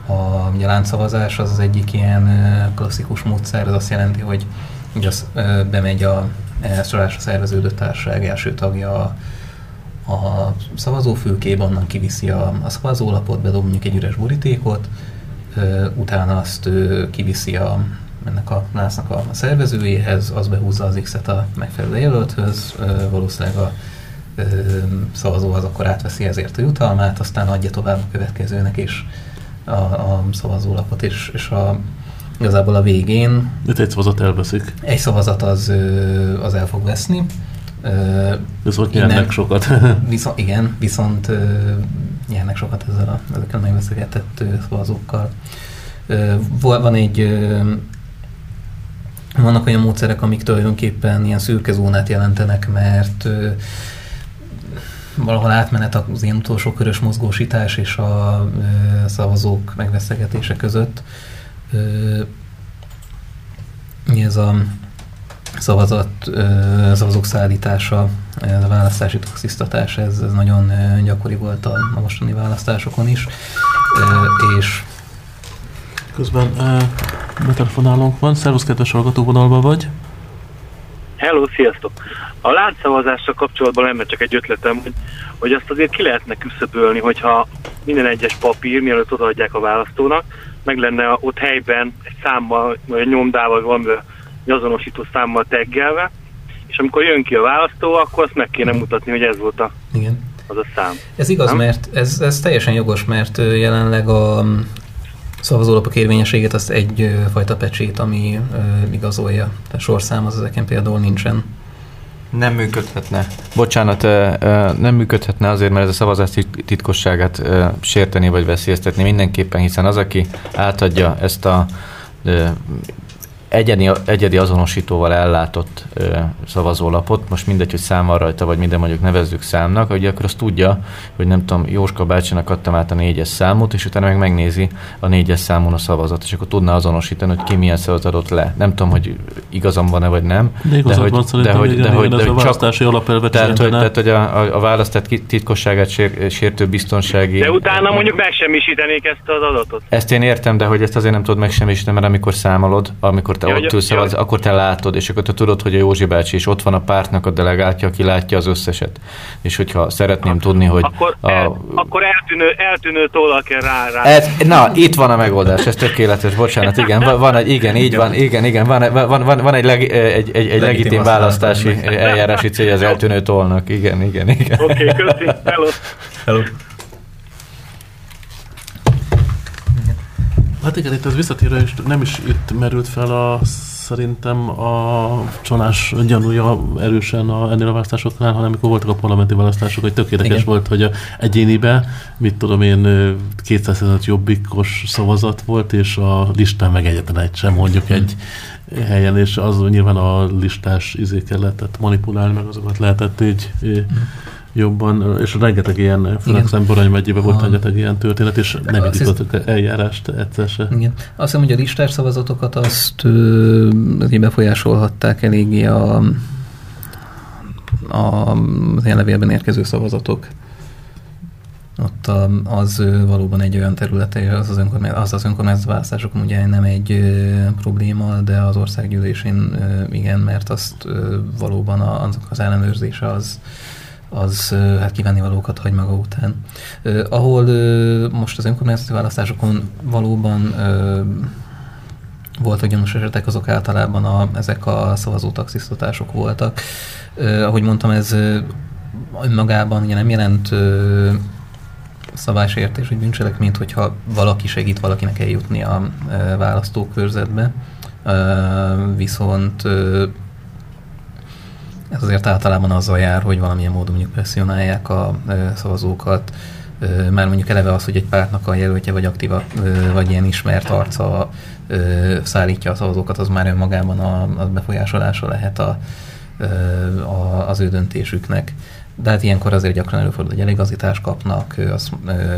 a, a láncszavazás az az egyik ilyen klasszikus módszer, az azt jelenti, hogy ugye az, bemegy a elszorásra szerveződő társaság első tagja a, a szavazófülkébe, onnan kiviszi a, a szavazólapot, bedob mondjuk egy üres borítékot, utána azt kiviszi a, ennek a lásznak a szervezőjéhez, az behúzza az X-et a megfelelő jelölthöz, valószínűleg a szavazó az akkor átveszi ezért a jutalmát, aztán adja tovább a következőnek is a, a szavazólapot, és, és a, igazából a végén... Itt egy szavazat elveszik. Egy szavazat az, az el fog veszni. Viszont nyernek sokat. viszont, igen, viszont nyernek sokat ezzel a, ezekkel a megveszegetett szavazókkal. Van egy vannak olyan módszerek, amik tulajdonképpen ilyen szürke zónát jelentenek, mert valahol átmenet az ilyen utolsó körös mozgósítás és a szavazók megveszegetése között. Ez a szavazat, szavazók szállítása, a választási taxisztatás, ez, ez nagyon gyakori volt a, a mostani választásokon is, és Közben betelefonálónk van. Szervusz, kedves hallgató, vonalban vagy? Hello, sziasztok! A láncszavazással kapcsolatban lenne csak egy ötletem, hogy, hogy azt azért ki lehetne küszöbölni, hogyha minden egyes papír, mielőtt odaadják a választónak, meg lenne ott helyben egy számmal, vagy egy nyomdával, valamivel egy azonosító számmal teggelve, és amikor jön ki a választó, akkor azt meg kéne mutatni, hogy ez volt a, Igen. az a szám. Ez igaz, Nem? mert ez, ez teljesen jogos, mert jelenleg a szavazólapok érvényességét azt egyfajta pecsét, ami igazolja. A sorszám az ezeken például nincsen. Nem működhetne. Bocsánat, nem működhetne azért, mert ez a szavazás titkosságát sérteni vagy veszélyeztetni mindenképpen, hiszen az, aki átadja ezt a egyedi, egyedi azonosítóval ellátott ö, szavazólapot, most mindegy, hogy szám van rajta, vagy minden mondjuk nevezzük számnak, hogy akkor azt tudja, hogy nem tudom, Jóska bácsinak adtam át a négyes számot, és utána meg megnézi a négyes számon a szavazat, és akkor tudna azonosítani, hogy ki milyen szavazat adott le. Nem tudom, hogy igazam van-e, vagy nem. De, de hogy, de, hogy, de, hogy, de, hogy csak, tehát, hogy, tehát, hogy a, a, a választás titkosságát sér, sértő biztonsági... De utána mondjuk megsemmisítenék ezt az adatot. Ezt én értem, de hogy ezt azért nem tudod megsemmisíteni, mert amikor számolod, amikor te ja, ott ülsz, ja. akkor te látod, és akkor te tudod, hogy a Józsi bácsi is ott van a pártnak a delegátja, aki látja az összeset. És hogyha szeretném akkor, tudni, hogy... Akkor, a, el, akkor eltűnő, eltűnő tollal kell rá, rá. Ez, na, itt van a megoldás, ez tökéletes, bocsánat, igen, van, van egy, igen, így van, igen, igen, van, van, van, van egy, leg, egy, egy, egy legitim választási eljárási célja az eltűnő tollnak, igen, igen, igen. Oké, okay, köszi, hello. hello. Hát igen, itt az visszatérő, és nem is itt merült fel a szerintem a csonás gyanúja erősen a, ennél a választásoknál, hanem amikor voltak a parlamenti választások, hogy tökéletes volt, hogy a egyénibe, mit tudom én, 200 jobbikos szavazat volt, és a listán meg egyetlen egy sem, mondjuk egy helyen, és az nyilván a listás izékkel lehetett manipulálni, meg azokat lehetett így jobban, és rengeteg ilyen, főleg Szemborony megyében volt rengeteg ilyen történet, és nem indítottak eljárást egyszer se. Igen. Azt hiszem, hogy a listás szavazatokat azt ö, befolyásolhatták eléggé a, a, az ilyen levélben érkező szavazatok. Ott a, az valóban egy olyan területe, az az, önkormány, az, az önkormányzati választásokon ugye nem egy ö, probléma, de az országgyűlésén ö, igen, mert azt ö, valóban a, azok az ellenőrzése az, az hát kívánni valókat hagy maga után. Ahol most az önkormányzati választásokon valóban voltak gyanús esetek, azok általában a, ezek a szavazótaxisztatások voltak. Uh, ahogy mondtam, ez önmagában ugye nem jelent szabálysértés, vagy bűncselekményt, hogyha valaki segít valakinek eljutni a választókörzetbe. Viszont ez azért általában azzal jár, hogy valamilyen módon mondjuk presszionálják a szavazókat, már mondjuk eleve az, hogy egy pártnak a jelöltje vagy aktíva, vagy ilyen ismert arca szállítja a szavazókat, az már önmagában a, a befolyásolása lehet a, a, az ő döntésüknek. De hát ilyenkor azért gyakran előfordul, hogy eligazítást kapnak, azt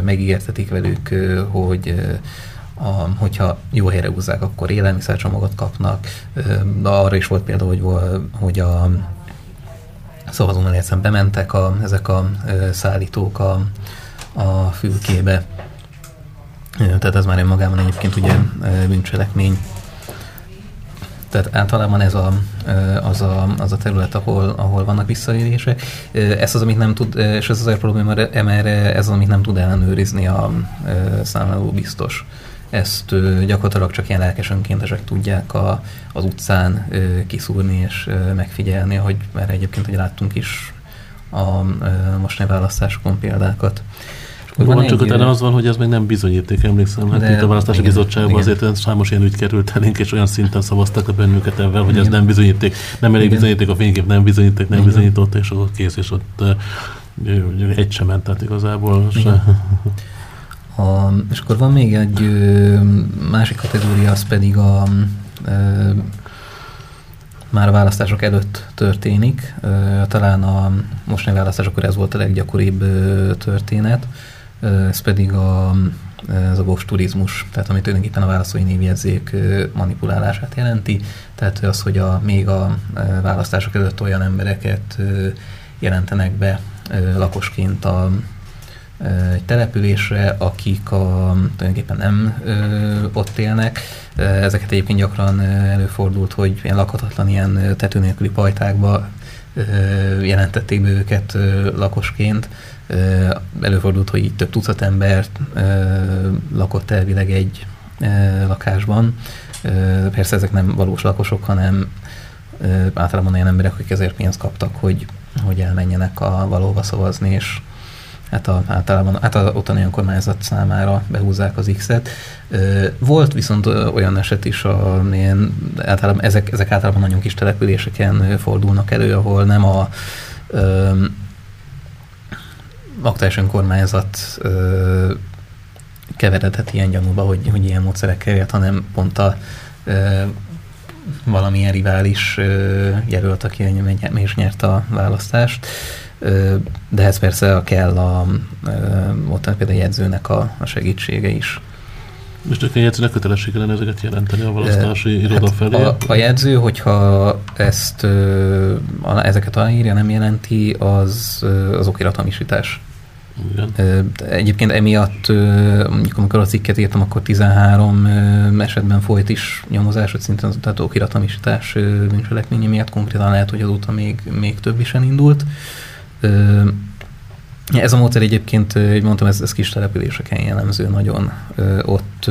megígértetik velük, hogy a, hogyha jó helyre húzzák, akkor élelmiszercsomagot kapnak, de arra is volt példa, hogy, hogy a szavazómenetszem bementek a, ezek a szállítók a, a fülkébe. Tehát ez már önmagában egyébként ugye bűncselekmény. Tehát általában ez a, az, a, az a terület, ahol, ahol vannak visszaélések. Ez az, amit nem tud, és ez az a probléma, mert ez az, amit nem tud ellenőrizni a számláló biztos. Ezt gyakorlatilag csak ilyen lelkes önkéntesek tudják a, az utcán kiszúrni és megfigyelni, hogy mert egyébként hogy láttunk is a mostani választásokon példákat. Van, van csak utána az van, hogy ez még nem bizonyíték, emlékszem, hát itt a választási igen, bizottságban igen. azért számos ilyen ügy került elénk, és olyan szinten szavaztak a bennünket ebben, hogy igen. ez nem bizonyíték, nem elég igen. bizonyíték, a fénykép nem bizonyíték, nem igen. bizonyított, és akkor kész, és ott egy sem ment, tehát igazából se. A, és akkor van még egy másik kategória, az pedig a már a választások előtt történik. Talán a mostani választásokor ez volt a leggyakoribb történet ez pedig a, ez a box turizmus, tehát ami tulajdonképpen a választói névjegyzék manipulálását jelenti, tehát az, hogy a, még a választások előtt olyan embereket jelentenek be lakosként a, egy településre, akik a, tulajdonképpen nem ö, ott élnek. Ezeket egyébként gyakran előfordult, hogy ilyen lakhatatlan, ilyen tető nélküli pajtákba ö, jelentették be őket ö, lakosként, Előfordult, hogy itt több tucat ember lakott elvileg egy lakásban. Persze ezek nem valós lakosok, hanem általában olyan emberek, akik ezért pénzt kaptak, hogy, hogy elmenjenek a valóba szavazni, és hát a, általában hát a ottani önkormányzat számára behúzzák az X-et. Volt viszont olyan eset is, amilyen általában, ezek, ezek általában nagyon kis településeken fordulnak elő, ahol nem a aktuális önkormányzat ö, keveredhet ilyen gyanúba, hogy, hogy ilyen módszerekkel jött, hanem pont a ö, valamilyen rivális ö, jelölt, aki és nyert a választást. Ö, de ez persze kell a, ott például a jegyzőnek a, a segítsége is. És csak a jegyzőnek kötelessége lenne ezeket jelenteni a választási hát iroda felé? A, a jegyző, hogyha ezt, ö, ezeket aláírja, nem jelenti, az, az okirathamisítás. Igen. Egyébként emiatt, mondjuk amikor a cikket írtam, akkor 13 esetben folyt is nyomozás, hogy szintén tehát okirathamisítás bűncselekménye miatt konkrétan lehet, hogy azóta még, még több is elindult. Ez a módszer egyébként, hogy mondtam, ez, ez kis településeken jellemző nagyon. Ott,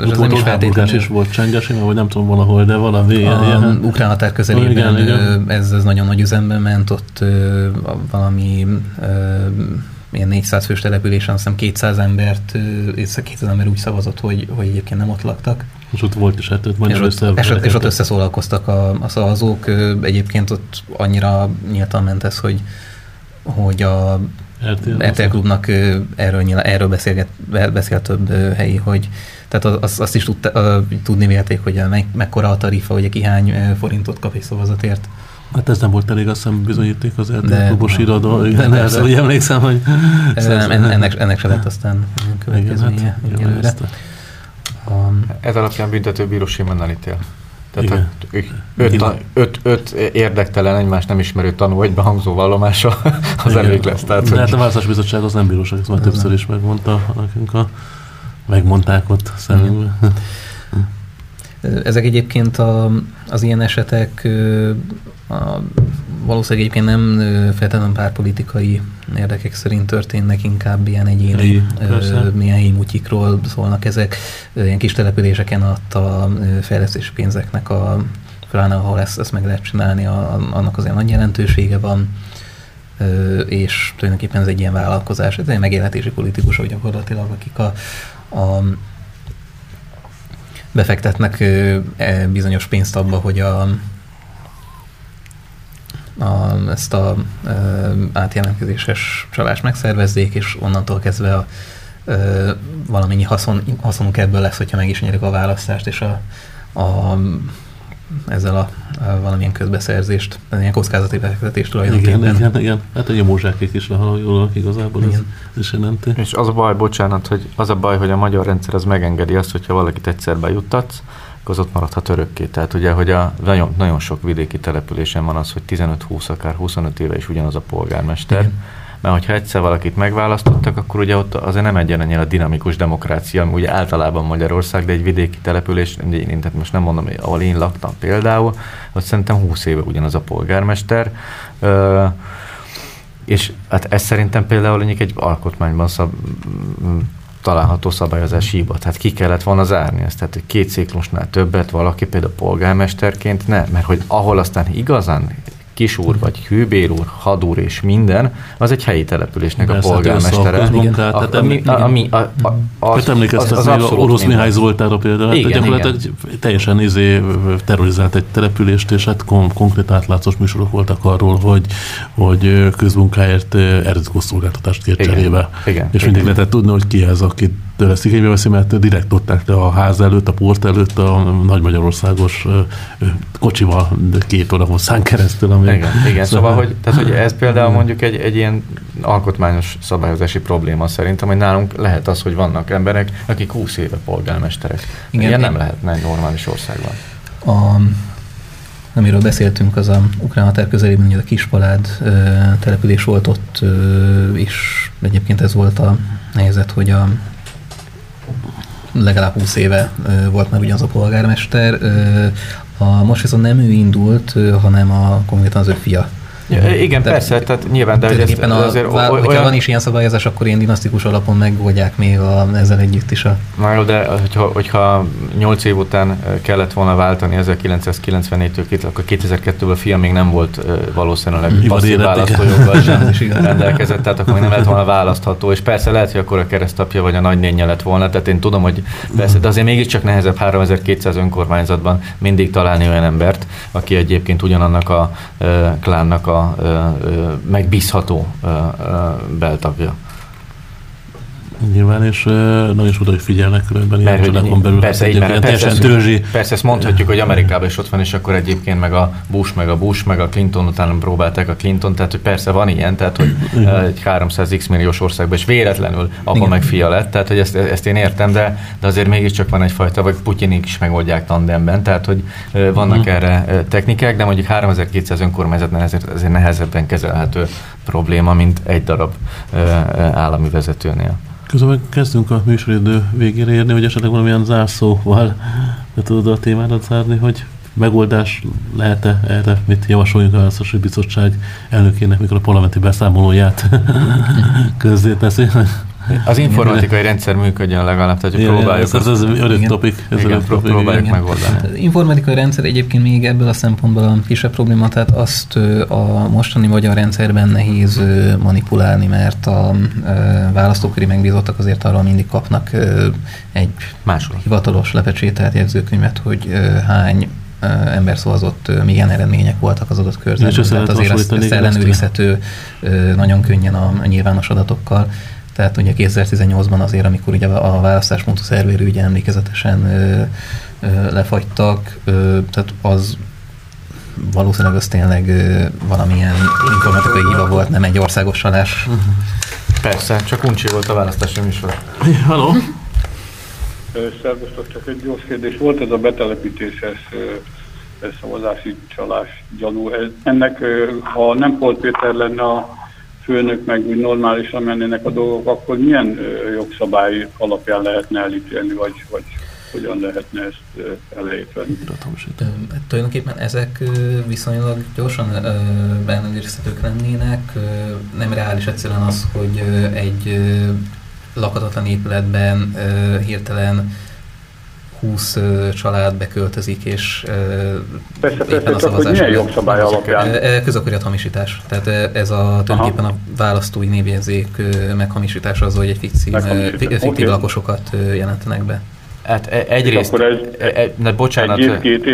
ott volt is feltétlenül... is volt Csengesi, vagy nem tudom valahol, de valami ilyen. ilyen... Ukrán határ közelében igen, igen. Ez, ez nagyon nagy üzemben ment, ott valami ilyen 400 fős településen, azt hiszem 200 embert, 200 ember úgy szavazott, hogy, hogy egyébként nem ott laktak. És ott volt is, hát ott és, ott, és, ott, és ott összeszólalkoztak a, a szavazók. Egyébként ott annyira nyíltan ment ez, hogy, hogy a RTL Klubnak erről, nyilá, erről beszélget, beszél több helyi, hogy tehát az, azt is tudta, tudni vélték, hogy me, mekkora a tarifa, hogy ki hány forintot kap egy szavazatért. Hát ez nem volt elég, azt hiszem bizonyíték az RTL klubos iradó. Igen, erre úgy emlékszem, hogy... Nem, ennek, ennek se lett aztán következménye igen, hát, um, Ez alapján büntető simán ítél. Tehát öt, öt, öt, öt érdektelen, egymást nem ismerő tanú vagy behangzó vallomása az Igen. elég lesz. Tehát, De hát a választás bizottság az nem bíróság, ezt már többször is megmondta nekünk a megmondták ott szemünkbe. Ezek egyébként a, az ilyen esetek a, valószínűleg egyébként nem feltétlenül párpolitikai érdekek szerint történnek, inkább ilyen egyéni, milyen helyi mutyikról szólnak ezek. Ilyen kis településeken adta fejlesztési pénzeknek a pláne ahol ezt, ezt meg lehet csinálni, a, annak azért nagy jelentősége van, és tulajdonképpen ez egy ilyen vállalkozás, ez egy megélhetési politikusok gyakorlatilag, akik a, a befektetnek e bizonyos pénzt abba, hogy a, a, ezt a e, átjelentkezéses csalást megszervezzék, és onnantól kezdve a, e, valamennyi haszon, haszonunk ebből lesz, hogyha meg is nyerik a választást, és a, a ezzel a, a valamilyen közbeszerzést, ilyen kockázati befektetést tulajdonképpen. Igen, igen, igen. Hát a nyomózsákék is lehalolnak igazából, ez, ez is jelenti. És az a baj, bocsánat, hogy az a baj, hogy a magyar rendszer az megengedi azt, hogyha valakit egyszer bejuttatsz, az ott maradhat örökké. Tehát ugye, hogy a, nagyon, nagyon sok vidéki településen van az, hogy 15-20, akár 25 éve is ugyanaz a polgármester. Igen mert hogyha egyszer valakit megválasztottak, akkor ugye ott azért nem egy a dinamikus demokrácia, ami ugye általában Magyarország, de egy vidéki település, én tehát most nem mondom, hogy ahol én laktam például, ott szerintem 20 éve ugyanaz a polgármester, ö, és hát ez szerintem például egy alkotmányban szab, található szabályozási hiba. Tehát ki kellett volna zárni ezt. Tehát két ciklusnál többet valaki például polgármesterként ne, mert hogy ahol aztán igazán kisúr, vagy hűbér úr, hadúr és minden, az egy helyi településnek Persze, a polgármestere. A, a, ami, ami, a, a, az, emlékeztek az, az, az Orosz Mihály Zoltára például, igen, hát gyakorlatilag igen. teljesen izé terrorizált egy települést, és hát kon- konkrét átlátszós műsorok voltak arról, hogy, hogy közmunkáért eredetkosszolgáltatást szolgáltatást kér cserébe. Igen, és mindig lehetett tudni, hogy ki ez, aki tőle igénybe veszi, mert direkt ott a ház előtt, a port előtt a Nagy Magyarországos kocsival két óra hosszán keresztül. Ami igen, igen, szóval, hogy, tehát, hogy ez például mondjuk egy, egy ilyen alkotmányos szabályozási probléma szerintem, hogy nálunk lehet az, hogy vannak emberek, akik 20 éve polgármesterek. Igen, Ilyen nem lehetne egy normális országban. A, amiről beszéltünk, az a ukrán határ közelében, a Kispalád ö, település volt ott, ö, és egyébként ez volt a helyzet, hogy a legalább 20 éve volt már ugyanaz a polgármester. A, most viszont nem ő indult, hanem a konkrétan az ő fia Ja, igen, de, persze, tehát nyilván, de hogy ezt, a, azért vál, olyan... Hogyha van is ilyen szabályozás, akkor ilyen dinasztikus alapon megoldják még a, ezzel együtt is a... Na jó, de hogyha, hogyha 8 év után kellett volna váltani 1994-től, akkor 2002-ben a fia még nem volt valószínűleg passzív választójoggal sem rendelkezett, tehát akkor még nem lett volna választható, és persze lehet, hogy akkor a keresztapja vagy a nagynénye lett volna, tehát én tudom, hogy persze, de azért mégiscsak nehezebb 3200 önkormányzatban mindig találni olyan embert, aki egyébként ugyanannak a klánnak a megbízható beltagja. Nyilván, és nagyon is oda, hogy figyelnek különben ilyen családon belül. Persze, így, mert persze, ezt, persze, ezt mondhatjuk, hogy Amerikában is ott van, és akkor egyébként meg a Bush, meg a Bush, meg a Clinton utána próbálták a Clinton, tehát hogy persze van ilyen, tehát hogy egy 300x milliós országban is véletlenül apa Igen. meg fia lett, tehát hogy ezt, ezt én értem, de, de azért mégiscsak van egyfajta, vagy Putyinik is megoldják tandemben, tehát hogy vannak uh-huh. erre technikák, de mondjuk 3200 önkormányzatnál ezért, ezért nehezebben kezelhető probléma, mint egy darab állami vezetőnél. Közben kezdünk a műsoridő végére érni, hogy esetleg valamilyen zárszóval be tudod a témádat zárni, hogy megoldás lehet-e erre, mit javasoljunk a Választási Bizottság elnökének, mikor a parlamenti beszámolóját közzéteszi. Az informatikai rendszer működjön legalább, tehát hogy próbáljuk. Ez, ez, ez örök topik. Ez igen, topik, próbáljuk igen. megoldani. Az informatikai rendszer egyébként még ebből a szempontból a kisebb probléma, tehát azt a mostani magyar rendszerben nehéz manipulálni, mert a választóköri megbízottak azért arról mindig kapnak egy Máshol. hivatalos lepecsételt jegyzőkönyvet, hogy hány ember szavazott, milyen eredmények voltak az adott körzetben. Tehát azért ezt, ezt ellenőrizhető nagyon könnyen a nyilvános adatokkal. Tehát ugye 2018-ban azért, amikor ugye a választáspontú szervérű ugye emlékezetesen ö, ö, lefagytak, ö, tehát az valószínűleg az tényleg ö, valamilyen informatikai hiba volt, nem egy országos salás. Persze, csak uncsi volt a választási műsor. Halló? Szervusztok, csak egy gyors kérdés. Volt ez a betelepítéses szavazási csalás gyanú. Ennek, ha nem Polt Péter lenne a főnök meg úgy normálisan mennének a dolgok, akkor milyen jogszabály alapján lehetne elítélni, vagy, vagy hogyan lehetne ezt elejteni? Tulajdonképpen ezek viszonylag gyorsan beellenőrizhetők lennének. Nem reális egyszerűen az, hogy egy lakatatlan épületben hirtelen 20 család beköltözik, és persze, éppen persze, a szavazás... Hogy milyen jogszabály alapján? Közokoriat hamisítás. Tehát ez a tulajdonképpen a választói névjegyzék meghamisítása az, hogy egy fiktív, fiktív okay. lakosokat jelentenek be. Hát e- egyrészt, ez, e- e- bocsánat, egy két